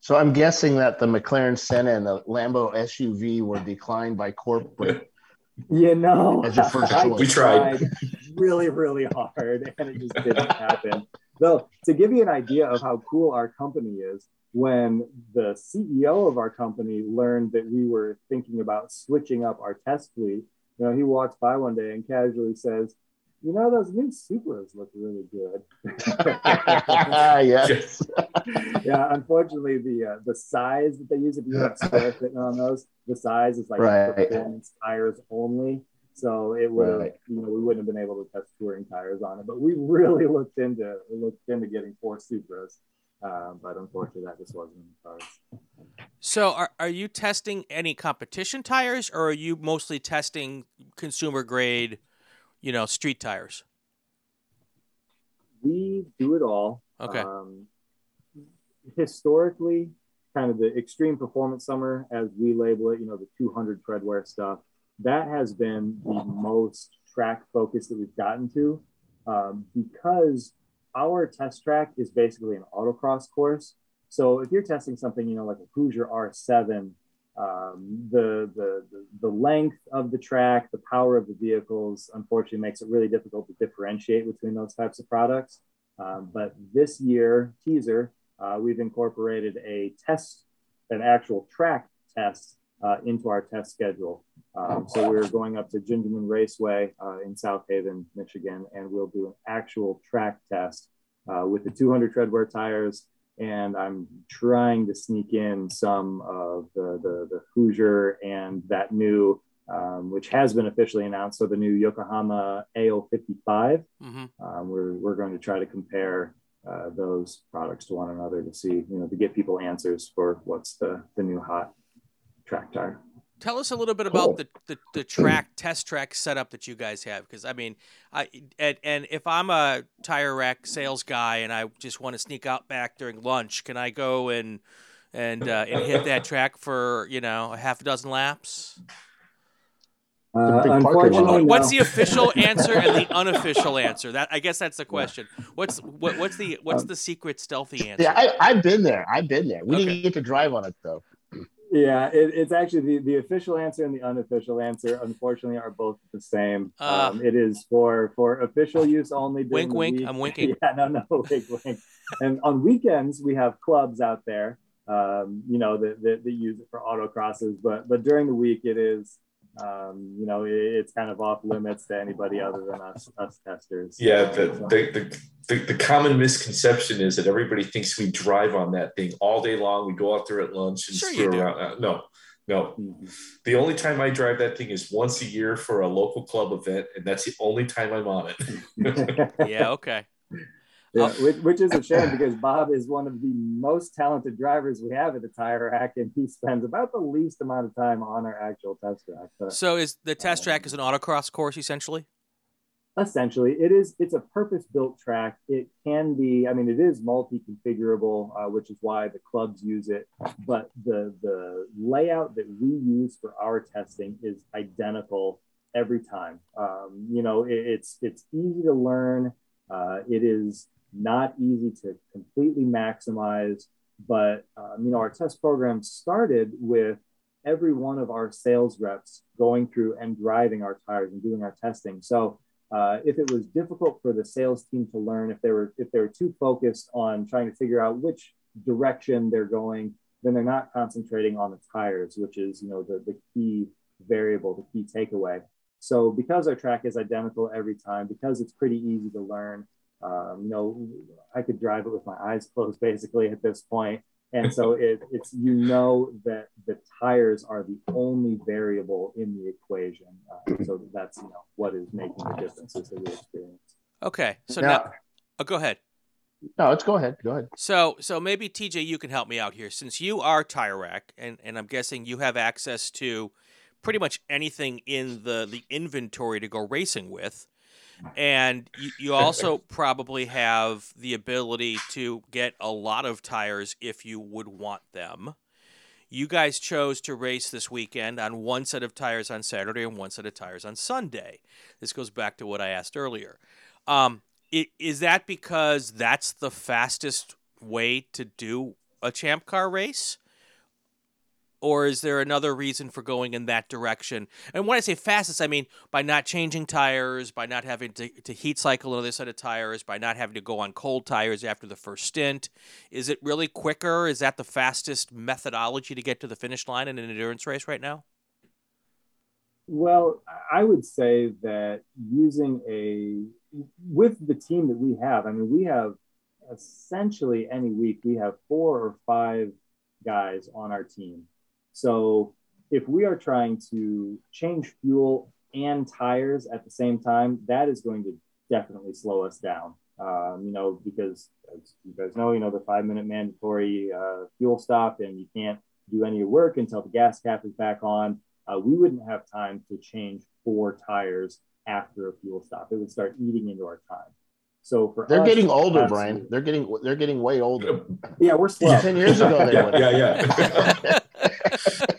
So I'm guessing that the McLaren Senna and the Lambo SUV were declined by corporate (laughs) you know, as your first choice. We tried. tried really, really hard, and it just didn't happen. So, to give you an idea of how cool our company is, when the CEO of our company learned that we were thinking about switching up our test fleet, you know, he walks by one day and casually says, you know, those new Supras look really good. (laughs) yes. (laughs) yeah, unfortunately, the uh, the size that they use, if you have square fitting on those, the size is like right. performance tires only. So it would, right. you know, we wouldn't have been able to test touring tires on it. But we really looked into looked into getting four Supras, uh, but unfortunately, that just wasn't in the cards. So, are, are you testing any competition tires, or are you mostly testing consumer grade? you know, street tires? We do it all. Okay. Um, historically, kind of the extreme performance summer, as we label it, you know, the 200 treadwear stuff, that has been the most track focus that we've gotten to um, because our test track is basically an autocross course. So if you're testing something, you know, like a Hoosier R7 um, the, the, the, the length of the track, the power of the vehicles, unfortunately, makes it really difficult to differentiate between those types of products. Um, but this year, teaser, uh, we've incorporated a test, an actual track test uh, into our test schedule. Um, so we're going up to Gingerman Raceway uh, in South Haven, Michigan, and we'll do an actual track test uh, with the 200 treadwear tires and I'm trying to sneak in some of the, the, the Hoosier and that new, um, which has been officially announced. So the new Yokohama A055. Mm-hmm. Um, we're, we're going to try to compare uh, those products to one another to see, you know, to get people answers for what's the, the new hot track tire. Tell us a little bit about the, the, the, track test track setup that you guys have, because I mean, I and, and if I'm a tire rack sales guy and I just want to sneak out back during lunch, can I go and and uh, and hit that track for you know a half a dozen laps? Uh, unfortunately, what's the official (laughs) answer and the unofficial answer? That I guess that's the question. What's what, what's the what's the secret stealthy answer? Yeah, I, have been there. I've been there. We okay. didn't get to drive on it though. Yeah, it, it's actually the, the official answer and the unofficial answer. Unfortunately, are both the same. Uh, um, it is for for official use only. Wink, wink. Week. I'm (laughs) winking. Yeah, no, no, (laughs) wink, wink. and on weekends, we have clubs out there. Um, you know that, that, that use it for autocrosses, but but during the week, it is um, you know, it, it's kind of off limits to anybody other than us, us testers. Yeah, the, the, the, the, the common misconception is that everybody thinks we drive on that thing all day long. We go out there at lunch and sure screw around. Uh, no, no. Mm-hmm. The only time I drive that thing is once a year for a local club event, and that's the only time I'm on it. (laughs) (laughs) yeah, okay. Yeah, which, which, is a shame (laughs) because Bob is one of the most talented drivers we have at the tire rack, and he spends about the least amount of time on our actual test track. But, so, is the test um, track is an autocross course essentially? essentially it is it's a purpose built track it can be i mean it is multi configurable uh, which is why the clubs use it but the the layout that we use for our testing is identical every time um, you know it, it's it's easy to learn uh, it is not easy to completely maximize but um, you know our test program started with every one of our sales reps going through and driving our tires and doing our testing so uh, if it was difficult for the sales team to learn, if they were if they were too focused on trying to figure out which direction they're going, then they're not concentrating on the tires, which is you know the, the key variable, the key takeaway. So because our track is identical every time, because it's pretty easy to learn, um, you know, I could drive it with my eyes closed (laughs) basically at this point. And so (laughs) it, it's you know that the tires are the only variable in the equation. Uh, so that's you know what is making the differences that we experience. Okay so now, now oh, go ahead. No let's go ahead go ahead. So so maybe tj you can help me out here. Since you are tire rack and and i'm guessing you have access to pretty much anything in the the inventory to go racing with and you, you also probably have the ability to get a lot of tires if you would want them. You guys chose to race this weekend on one set of tires on Saturday and one set of tires on Sunday. This goes back to what I asked earlier. Um, is that because that's the fastest way to do a champ car race? Or is there another reason for going in that direction? And when I say fastest, I mean by not changing tires, by not having to, to heat cycle another set of tires, by not having to go on cold tires after the first stint. Is it really quicker? Is that the fastest methodology to get to the finish line in an endurance race right now? Well, I would say that using a with the team that we have, I mean, we have essentially any week we have four or five guys on our team so if we are trying to change fuel and tires at the same time, that is going to definitely slow us down. Um, you know, because as you guys know, you know, the five minute mandatory uh, fuel stop and you can't do any work until the gas cap is back on. Uh, we wouldn't have time to change four tires after a fuel stop. It would start eating into our time. So for they're us, getting older, Brian. They're getting they're getting way older. Yeah, we're slow. Ten years ago, they (laughs) yeah, yeah, yeah. (laughs)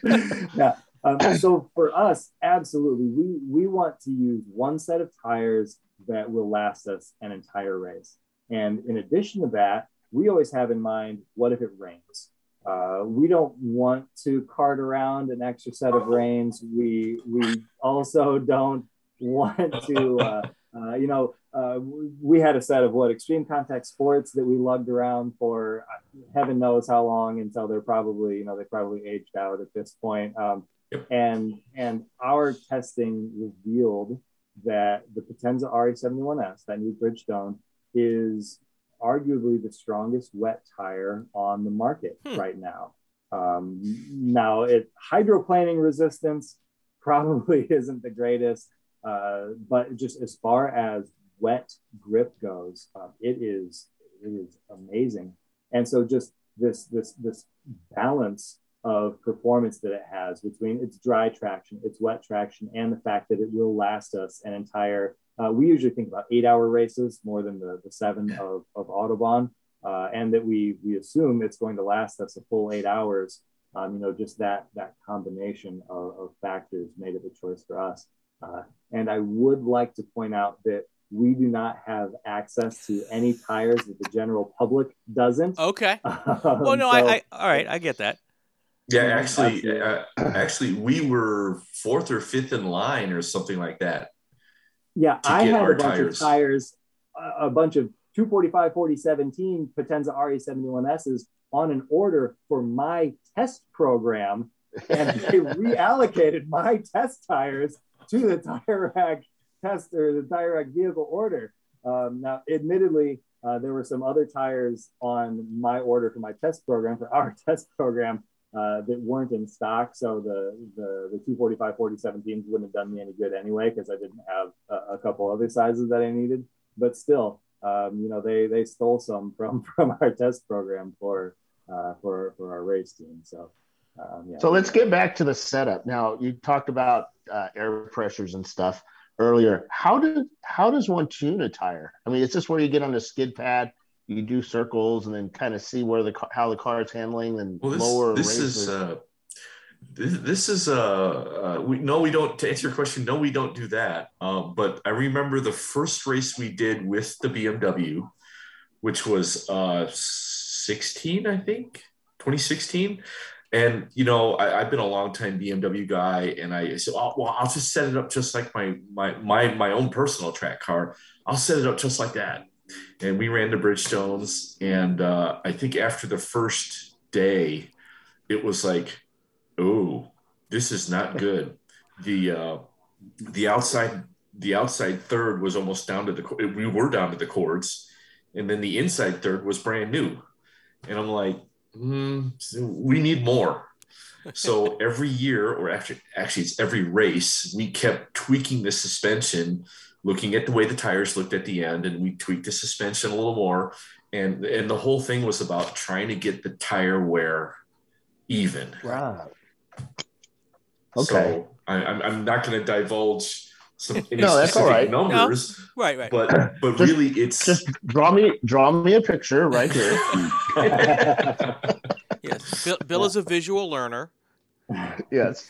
(laughs) yeah. Um, so for us, absolutely, we we want to use one set of tires that will last us an entire race. And in addition to that, we always have in mind what if it rains. Uh, we don't want to cart around an extra set of reins. We we also don't want to, uh, uh, you know, uh, we had a set of what extreme contact sports that we lugged around for uh, heaven knows how long until they're probably you know they probably aged out at this point um, yep. and and our testing revealed that the potenza re71s that new bridgestone is arguably the strongest wet tire on the market hmm. right now um, now it hydroplaning resistance (laughs) probably isn't the greatest uh, but just as far as wet grip goes, uh, it is it is amazing. And so just this this this balance of performance that it has between its dry traction, its wet traction, and the fact that it will last us an entire. Uh, we usually think about eight-hour races more than the, the seven of, of Autobahn, uh, and that we we assume it's going to last us a full eight hours. Um, you know, just that that combination of, of factors made it a choice for us. Uh, and I would like to point out that we do not have access to any tires that the general public doesn't. Okay. Um, (laughs) well, no, so, I, I, all right, I get that. Yeah, actually, uh, actually, we were fourth or fifth in line or something like that. Yeah, I had a bunch tires. of tires, a bunch of 245 4017 Potenza RE71Ss on an order for my test program, and they (laughs) reallocated my test tires to the tire rack test or the tire rack vehicle order. Um, now, admittedly, uh, there were some other tires on my order for my test program, for our (laughs) test program, uh, that weren't in stock. So the, the, the 245 4017s wouldn't have done me any good anyway, because I didn't have a, a, couple other sizes that I needed. But still, um, you know, they, they stole some from, (laughs) from our test program for, uh, for, for our race team. So, um, yeah. So let's get back to the setup. Now, you talked about uh, air pressures and stuff earlier. How did how does one tune a tire? I mean, it's just where you get on the skid pad, you do circles, and then kind of see where the how the car is handling, and Well, this, lower. this is uh, this, this is uh, uh, we no, we don't. To answer your question, no, we don't do that. Um, but I remember the first race we did with the BMW, which was uh, 16, I think, 2016. And you know, I, I've been a long time BMW guy, and I said, oh, "Well, I'll just set it up just like my my my my own personal track car. I'll set it up just like that." And we ran the Bridgestones, and uh, I think after the first day, it was like, "Oh, this is not good." The uh, the outside the outside third was almost down to the we were down to the cords, and then the inside third was brand new, and I'm like, mm, we need more. So every year, or actually, actually, it's every race, we kept tweaking the suspension, looking at the way the tires looked at the end, and we tweaked the suspension a little more. And and the whole thing was about trying to get the tire wear even. Right. Okay. So I, I'm I'm not going to divulge some any No, that's all specific right. numbers, Right, right. but (laughs) but Just- really, it's Just draw me draw me a picture right here. (laughs) (laughs) yes. Bill, Bill is a visual learner. yes.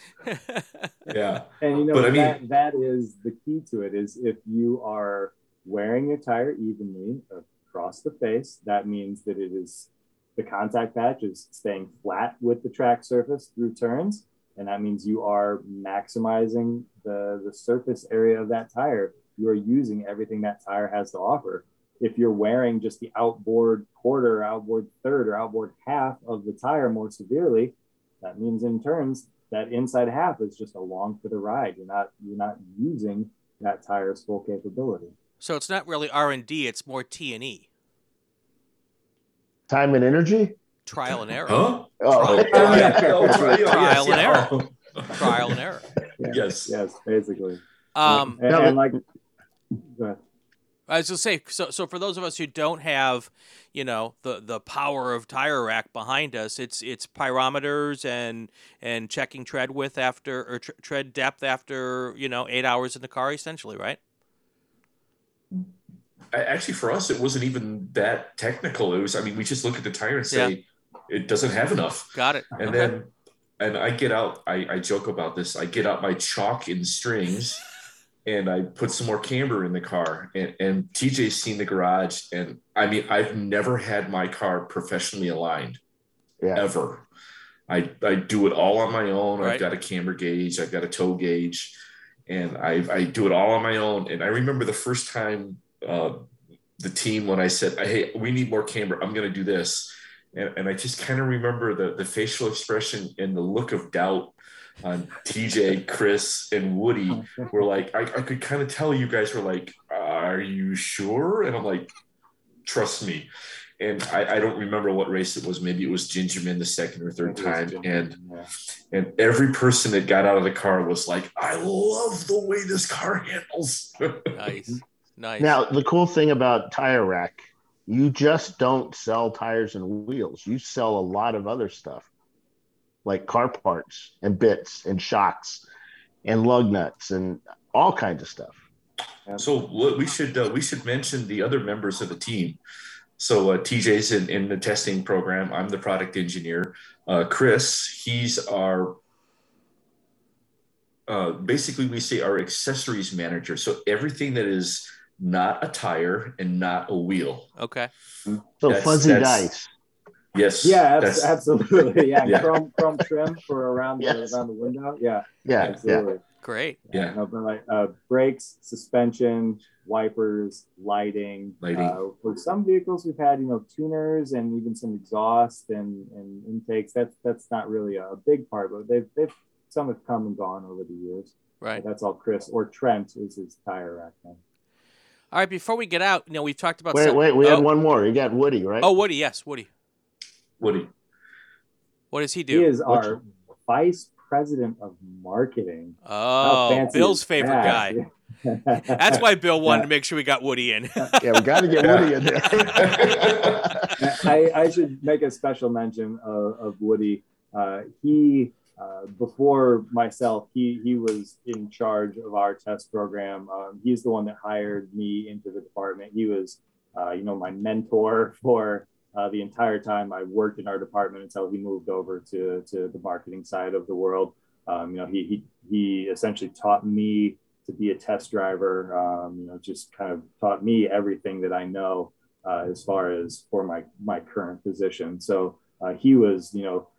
yeah. And you know But I mean- that that is the key to it is if you are wearing your tire evenly across the face, that means that it is the contact patch is staying flat with the track surface through turns, and that means you are maximizing the the surface area of that tire. You are using everything that tire has to offer. If you're wearing just the outboard quarter, outboard third, or outboard half of the tire more severely, that means in turns that inside half is just along for the ride. You're not you're not using that tire's full capability. So it's not really R and D; it's more T and E, Time and energy. Trial and error. Huh? Oh, (laughs) yeah. Tri- Trial yes, and error. Trial and error. (laughs) Yes. Yes, basically. Um, and, and like. I was gonna say, so so for those of us who don't have, you know, the the power of tire rack behind us, it's it's pyrometers and and checking tread width after or tr- tread depth after you know eight hours in the car, essentially, right? I, actually, for us, it wasn't even that technical. It was, I mean, we just look at the tire and say it doesn't have enough, Got it. and Okay. then, and I get out. I, I joke about this. I get out my chalk and strings, and I put some more camber in the car. And, and TJ's seen the garage, and I mean, I've never had my car professionally aligned yeah. ever. I, I do it all on my own. Right. I've got a camber gauge, I've got a toe gauge, and I, I do it all on my own. And I remember the first time uh, the team, when I said, Hey, we need more camber, I'm going to do this. And, and I just kind of remember the, the facial expression and the look of doubt on TJ, Chris, and Woody were like, I, I could kind of tell you guys were like, Are you sure? And I'm like, Trust me. And I, I don't remember what race it was. Maybe it was Gingerman the second or third time. And Yeah. and every person that got out of the car was like, I love the way this car handles. (laughs) Nice, nice. Now the cool thing about Tire Rack, you just don't sell tires and wheels. You sell a lot of other stuff, like car parts and bits and shocks, and lug nuts and all kinds of stuff. so we should uh, we should mention the other members of the team. So uh, TJ's in, in the testing program. I'm the product engineer. Uh, Chris, he's our uh, basically we say our accessories manager. So everything that is not a tire and not a wheel. okay. So That's- fuzzy that's- dice. Yes. Yeah, abs- that's- absolutely. (laughs) Yeah, Yeah. chrome chrome trim for around Yes. the around the window. Yeah, Yeah, yeah. absolutely. Great. Yeah. No, but like uh, brakes, suspension, wipers, lighting. Lighting. Uh, for some vehicles, we've had you know tuners and even some exhaust and, and intakes. That's that's not really a big part, but they've they've some have come and gone over the years. Right. That's all Chris or Trent is his tire rack. Then. All right. Before we get out, you know, we've talked about. Wait, some- wait. We oh, had one more. You got Woody, right? Oh, Woody. Yes, Woody. Woody. What does he do? He do? is our vice president of marketing. Oh, Bill's favorite that? guy. That's why Bill wanted to make sure we got Woody in. (laughs) Yeah, we got to get Yeah. Woody in there. (laughs) I, I should make a special mention of, of Woody. Uh, he uh, before myself, he he was in charge of our test program. Um, he's the one that hired me into the department. He was, uh, you know, my mentor (laughs) for uh, the entire time I worked in our department until he moved over to to the marketing side of the world. Um, you know, he he he essentially taught me to be a test driver. Um, you know, just kind of taught me everything that I know uh, as far as for my my current position. So uh, he was, you know,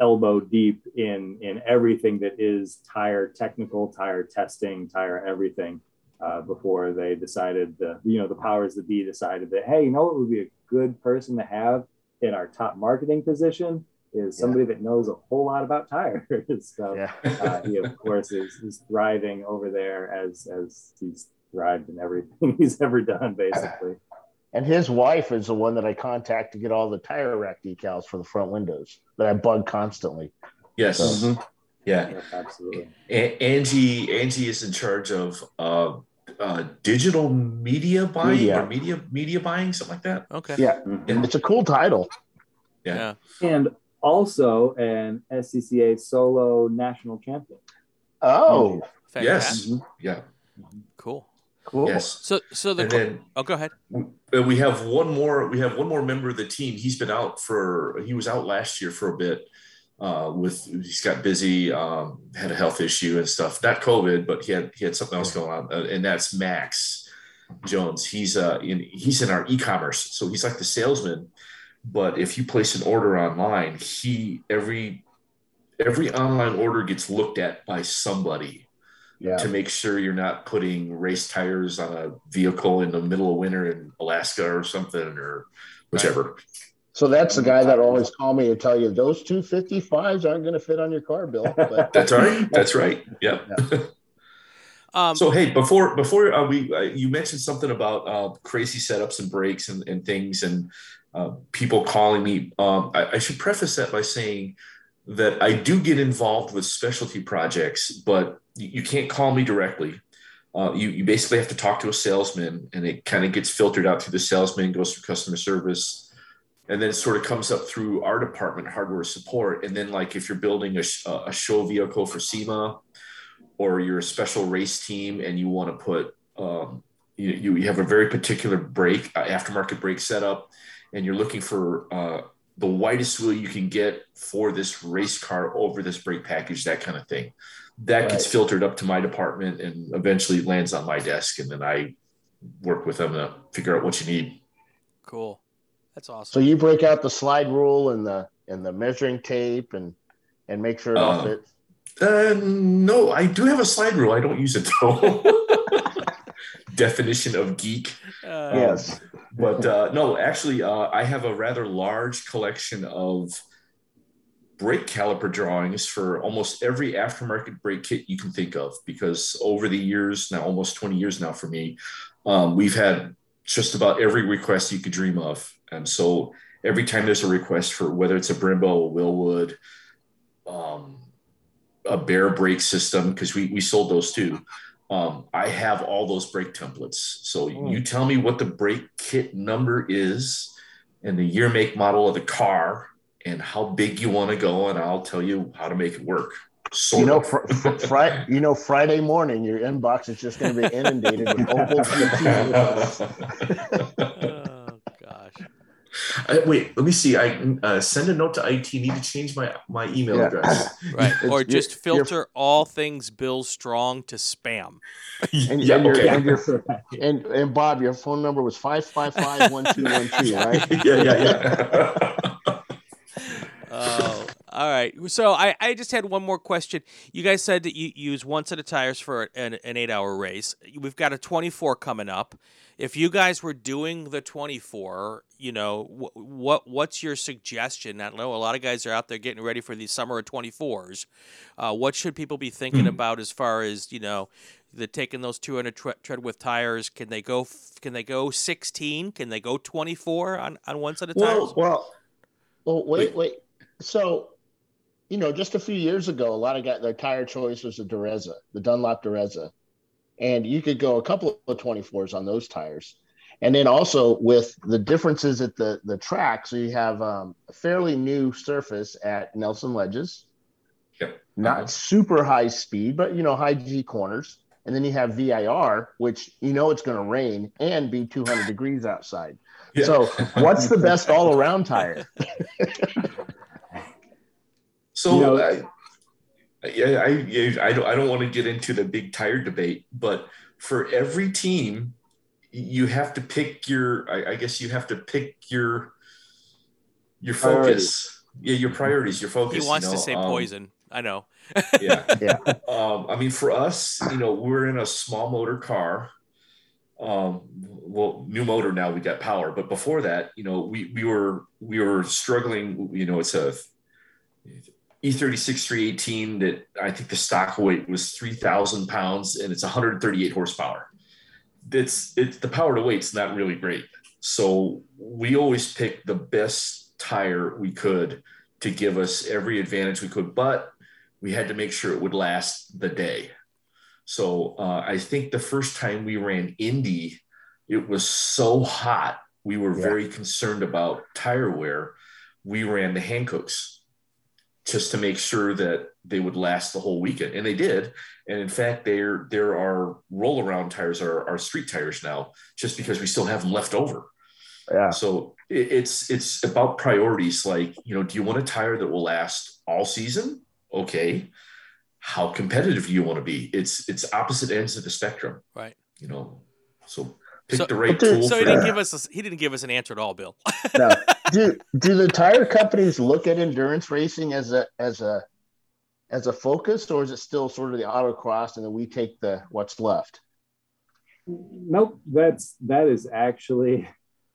elbow deep in in everything that is tire technical, tire testing, tire everything. Uh, before they decided, the, you know, the powers that be decided that, hey, you know what would be a good person to have in our top marketing position is somebody yeah. that knows a whole lot about tires. (laughs) so yeah. uh, he, of course, is, is thriving over there as as he's thrived in everything (laughs) he's ever done, basically. And his wife is the one that I contact to get all the tire rack decals for the front windows that I bug constantly. Yes. So. Mm-hmm. Yeah. yeah. absolutely. A- Angie Angie is in charge of uh, uh, digital media buying media. or media media buying, something like that. Okay. Yeah. Mm-hmm. It's a cool title. Yeah. yeah. And also an SCCA solo national champion. Oh, yes. Mm-hmm. Yeah. Cool. Cool. Yes. So, so the. Then, oh, go ahead. We have one more. We have one more member of the team. He's been out for. He was out last year for a bit. Uh, with he's got busy, um, had a health issue and stuff. Not COVID, but he had he had something else going on, uh, and that's Max Jones. He's uh in he's in our e-commerce, so he's like the salesman. But if you place an order online, he every every online order gets looked at by somebody yeah. to make sure you're not putting race tires on a vehicle in the middle of winter in Alaska or something or whichever. So that's the guy that always call me and tell you those 255s aren't going to fit on your car, Bill. (laughs) But. that's right. That's right. Yep. Yeah. (laughs) Um, so hey, before before uh, we uh, you mentioned something about uh, crazy setups and breaks and, and things and uh, people calling me. Um, I, I, should preface that by saying that I do get involved with specialty projects, but you can't call me directly. Uh, you, you basically have to talk to a salesman and it kind of gets filtered out through the salesman, goes through customer service, and then sort of comes up through our department, hardware support. And then, like, if you're building a, a show vehicle for SEMA or you're a special race team and you want to put, um, you, you have a very particular brake, uh, aftermarket brake setup, and you're looking for uh, the widest wheel you can get for this race car over this brake package, that kind of thing. That right. gets filtered up to my department and eventually lands on my desk and then i work with them to figure out what you need. Cool. That's awesome. So you break out the slide rule and the and the measuring tape and and make sure it all uh, fits? uh, no i do have a slide rule. I don't use it though. (laughs) (laughs) Definition of geek. Uh, yes but uh, no actually uh, i have a rather large collection of brake caliper drawings for almost every aftermarket brake kit you can think of because over the years now almost 20 years now for me um, we've had just about every request you could dream of. And so every time there's a request for whether it's a brembo a Wilwood um, a Baer brake system because we, we sold those too um, i have all those brake templates so mm. you tell me what the brake kit number is and the year make model of the car and how big you want to go, and I'll tell you how to make it work. Sort you know, fr- fr- Friday, you know, Friday morning, your inbox is just going to be inundated with (laughs) Opel. (laughs) (laughs) gosh! I, wait, let me see. I uh, send a note to IT. Need to change my my email yeah. address. (laughs) Right, or just filter all things Bill Strong to spam. (laughs) And, yeah, and, okay. your, and, your, (laughs) and, and Bob, your phone number was five five five one two one two, right? yeah, yeah, yeah. Oh, all right. So I, I just had one more question. You guys said that you use one set of tires for an, an eight hour race. We've got a 24 coming up. If you guys were doing the 24, you know, wh- what what's your suggestion? I know a lot of guys are out there getting ready for these summer of 24s. Uh, what should people be thinking mm-hmm. about as far as, you know, the taking those 200 tre- tread with tires? Can they go can they go 16? Can they go 24 on, on one set of tires? Well, well, well wait, wait so, you know, just a few years ago, a lot of guys, their tire choice was the Direzza, the Dunlop Direzza. And you could go a couple of 24s on those tires. And then also with the differences at the, the track, so you have um, a fairly new surface at Nelson Ledges. Yep. not Uh-huh. super high speed, but you know, high G corners. And then you have VIR, which you know it's going to rain and be 200 degrees outside. Yeah. So, what's the best all around tire? (laughs) So You know- I, yeah, I, yeah, I don't, I don't want to get into the big tire debate, but for every team, you have to pick your. I, I guess you have to pick your your focus. Priorities. Yeah, your priorities, your focus. He wants you to know, say um, poison. I know. (laughs) Yeah. (laughs) Yeah. Um, I mean, for us, you know, we're in a small motor car. Um, well, new motor now we got power, but before that, you know, we we were we were struggling. You know, it's a E36 318 that I think the stock weight was three thousand pounds, and it's 138 horsepower. It's it's the power to weight's not really great, so we always pick the best tire we could to give us every advantage we could, but we had to make sure it would last the day. So uh, I think the first time we ran Indy, it was so hot. We were Yeah. very concerned about tire wear. We ran the Hankooks just to make sure that they would last the whole weekend, and they did. And in fact, there there are roll around tires are, are street tires now, just because we still have them left over. Yeah. So it, it's it's about priorities. Like you know, do you want a tire that will last all season? Okay. How competitive do you want to be? It's it's opposite ends of the spectrum. Right. You know, so pick So- the right dude, tool. So for he didn't that. give us. A, he didn't give us an answer at all, Bill. (laughs) Now, do do the tire companies look at endurance racing as a as a as a focus, or is it still sort of the autocross, and then we take the what's left? Nope, that's that is actually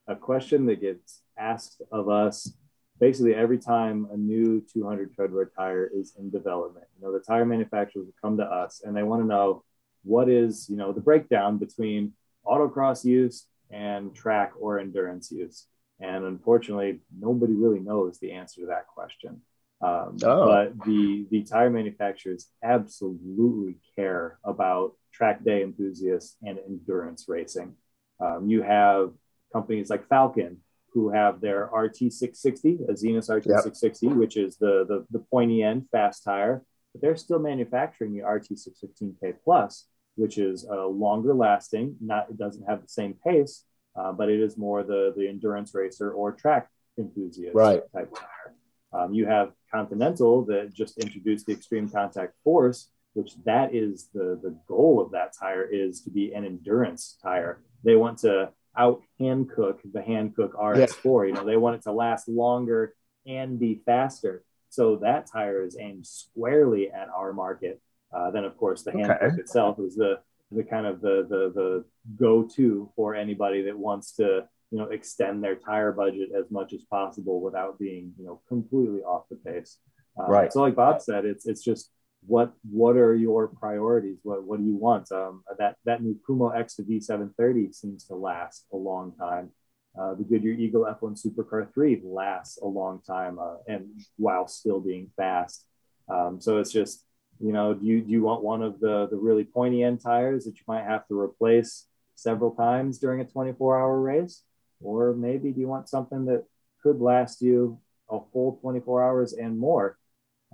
a question that gets asked of us basically every time a new 200 treadwear tire is in development. You know, the tire manufacturers will come to us and they want to know what is you know the breakdown between autocross use and track or endurance use. And unfortunately, nobody really knows the answer to that question. Um, Oh. But the the tire manufacturers absolutely care about track day enthusiasts and endurance racing. Um, you have companies like Falken who have their RT660, Azenis RT660, which is the, the the pointy end fast tire, but they're still manufacturing the RT615K Plus, which is a longer lasting. Not it doesn't have the same pace, uh, but it is more the the endurance racer or track enthusiast Right. type tire. Um, you have Continental that just introduced the Extreme Contact Force, which that is the the goal of that tire is to be an endurance tire. They want to out Hankook the Hankook RS4. You know, they want it to last longer and be faster. So that tire is aimed squarely at our market. Uh, then, of course, the Okay. Itself is the the kind of the the the go-to for anybody that wants to you know extend their tire budget as much as possible without being you know completely off the pace. Um, Right. So, like Bob said, it's it's just what what are your priorities? What what do you want? Um, that that new Kumho Ecsta V730 seems to last a long time. Uh, the Goodyear Eagle F1 Supercar 3 lasts a long time, uh, and while still being fast. Um, so it's just you know, do you do you want one of the the really pointy end tires that you might have to replace several times during a 24 hour race, or maybe do you want something that could last you a full 24 hours and more?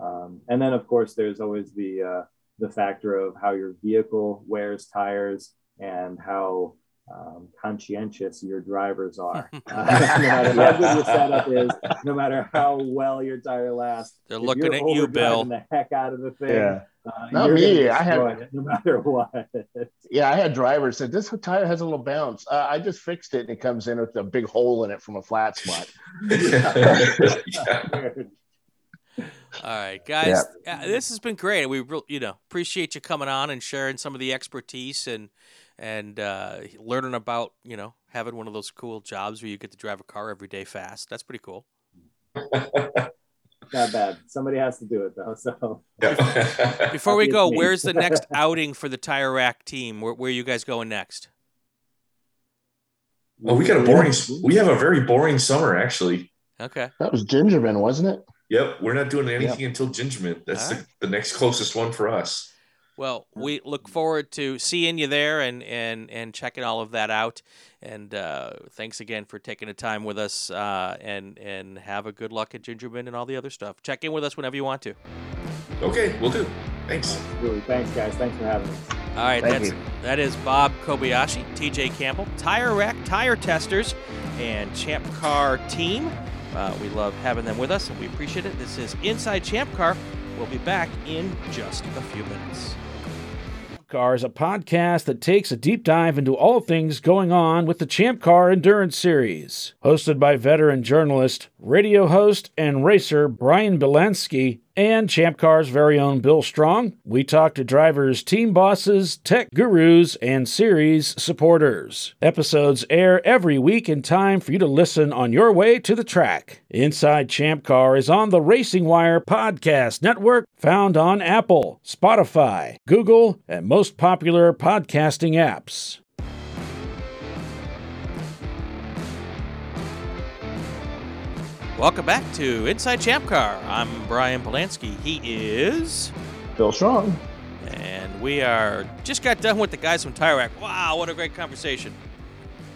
Um, and then, of course, there's always the uh, the factor of how your vehicle wears tires and how um, conscientious your drivers are. (laughs) Uh, (laughs) no matter how good your setup is, no matter how well your tire lasts, They're looking at you, Bill. The heck out of the thing. Yeah. Uh, Not me. I have- it no matter what. (laughs) Yeah, I had drivers said this tire has a little bounce. Uh, I just fixed it, and it comes in with a big hole in it from a flat spot. yeah. All right, guys. uh, This has been great. We real, you know appreciate you coming on and sharing some of the expertise and and uh, learning about you know having one of those cool jobs where you get to drive a car every day fast. That's pretty cool. (laughs) Not bad. Somebody has to do it though. So Yeah. (laughs) Before we go, where's the next (laughs) outing for the Tire Rack team? Where, where are you guys going next? well, we got a boring. We have a very boring summer, actually. Okay. That was Gingerman, wasn't it? Yep, we're not doing anything until Gingerman. That's All the, the next closest one for us. Well, we look forward to seeing you there and and and checking all of that out. And uh, thanks again for taking the time with us. Uh, and and have a good luck at Gingerman and all the other stuff. Check in with us whenever you want to. Okay, we'll do. Thanks. Really, thanks, guys. Thanks for having us. All right, Thank that's you. that is Bob Kobayashi, TJ Campbell, Tire Rack Tire Testers, and Champ Car Team. Uh, we love having them with us, and we appreciate it. This is Inside Champ Car. We'll be back in just a few minutes. Car is a podcast that takes a deep dive into all things going on with the Champ Car Endurance Series. Hosted by veteran journalist, radio host, and racer Brian Belansky and Champ Car's very own Bill Strong, we talk to drivers, team bosses, tech gurus, and series supporters. Episodes air every week in time for you to listen on your way to the track. Inside Champ Car is on the Racing Wire Podcast Network, found on Apple, Spotify, Google, and most popular podcasting apps. Welcome back to Inside Champ Car. I'm Brian Polanski. He is. Bill Strong. And we are just got done with the guys from Tire Rack. Wow, what a great conversation.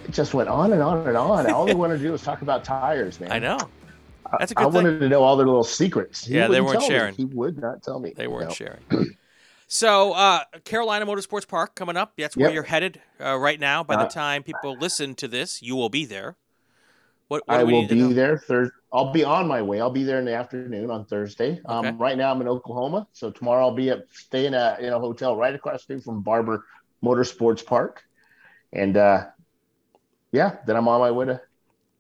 It just went on and on and on. All they wanted to do was talk about tires, man. I know. That's a I good thing. I wanted to know all their little secrets. He Yeah, they weren't tell me. sharing. He would not tell me. They weren't No. sharing. So, uh, Carolina Motorsports Park coming up. That's where Yep. you're headed uh, right now. By the Uh, time people listen to this, you will be there. What, what I do we will need to be know? there Thursday. I'll be on my way. I'll be there in the afternoon on Thursday. Okay. Um, right now I'm in Oklahoma, so tomorrow I'll be at staying at in a hotel right across the street from Barber Motorsports Park, and uh, yeah, then I'm on my way to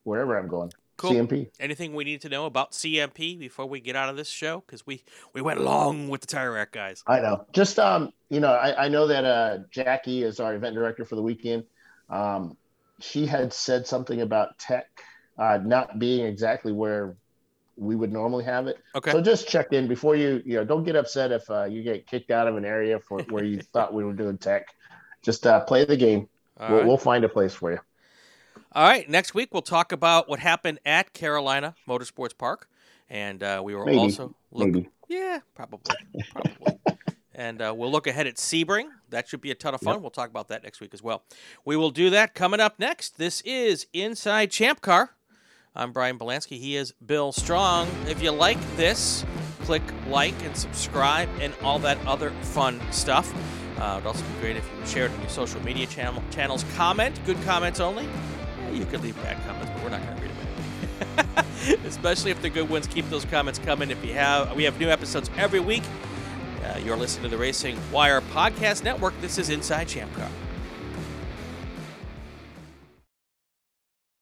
wherever I'm going. Cool. CMP. Anything we need to know about CMP before we get out of this show? Because we we went long with the tire rack guys. I know. Just um, you know, I, I know that uh, Jackie is our event director for the weekend. Um, she had said something about tech uh, not being exactly where we would normally have it. Okay. So just check in before you, you know, don't get upset if uh, you get kicked out of an area for (laughs) where you thought we were doing tech. Just uh, play the game. We'll, right. we'll find a place for you. All right. Next week we'll talk about what happened at Carolina Motorsports Park, and uh, we were Maybe. also look. Maybe. Yeah, probably, probably. (laughs) and uh, we'll look ahead at Sebring. That should be a ton of fun. We'll talk about that next week as well. We will do that coming up next. This is Inside Champ Car. I'm Brian Belansky. He is Bill Strong. If you like this, click like and subscribe and all that other fun stuff. Uh, it'd also be great if you would share it on your social media channel, channels. Comment, good comments only. You could leave bad comments, but we're not going to read them. (laughs) Especially if they're good ones, keep those comments coming. If you have, we have new episodes every week. Uh, you're listening to the Racing Wire Podcast Network. This is Inside Champ Car.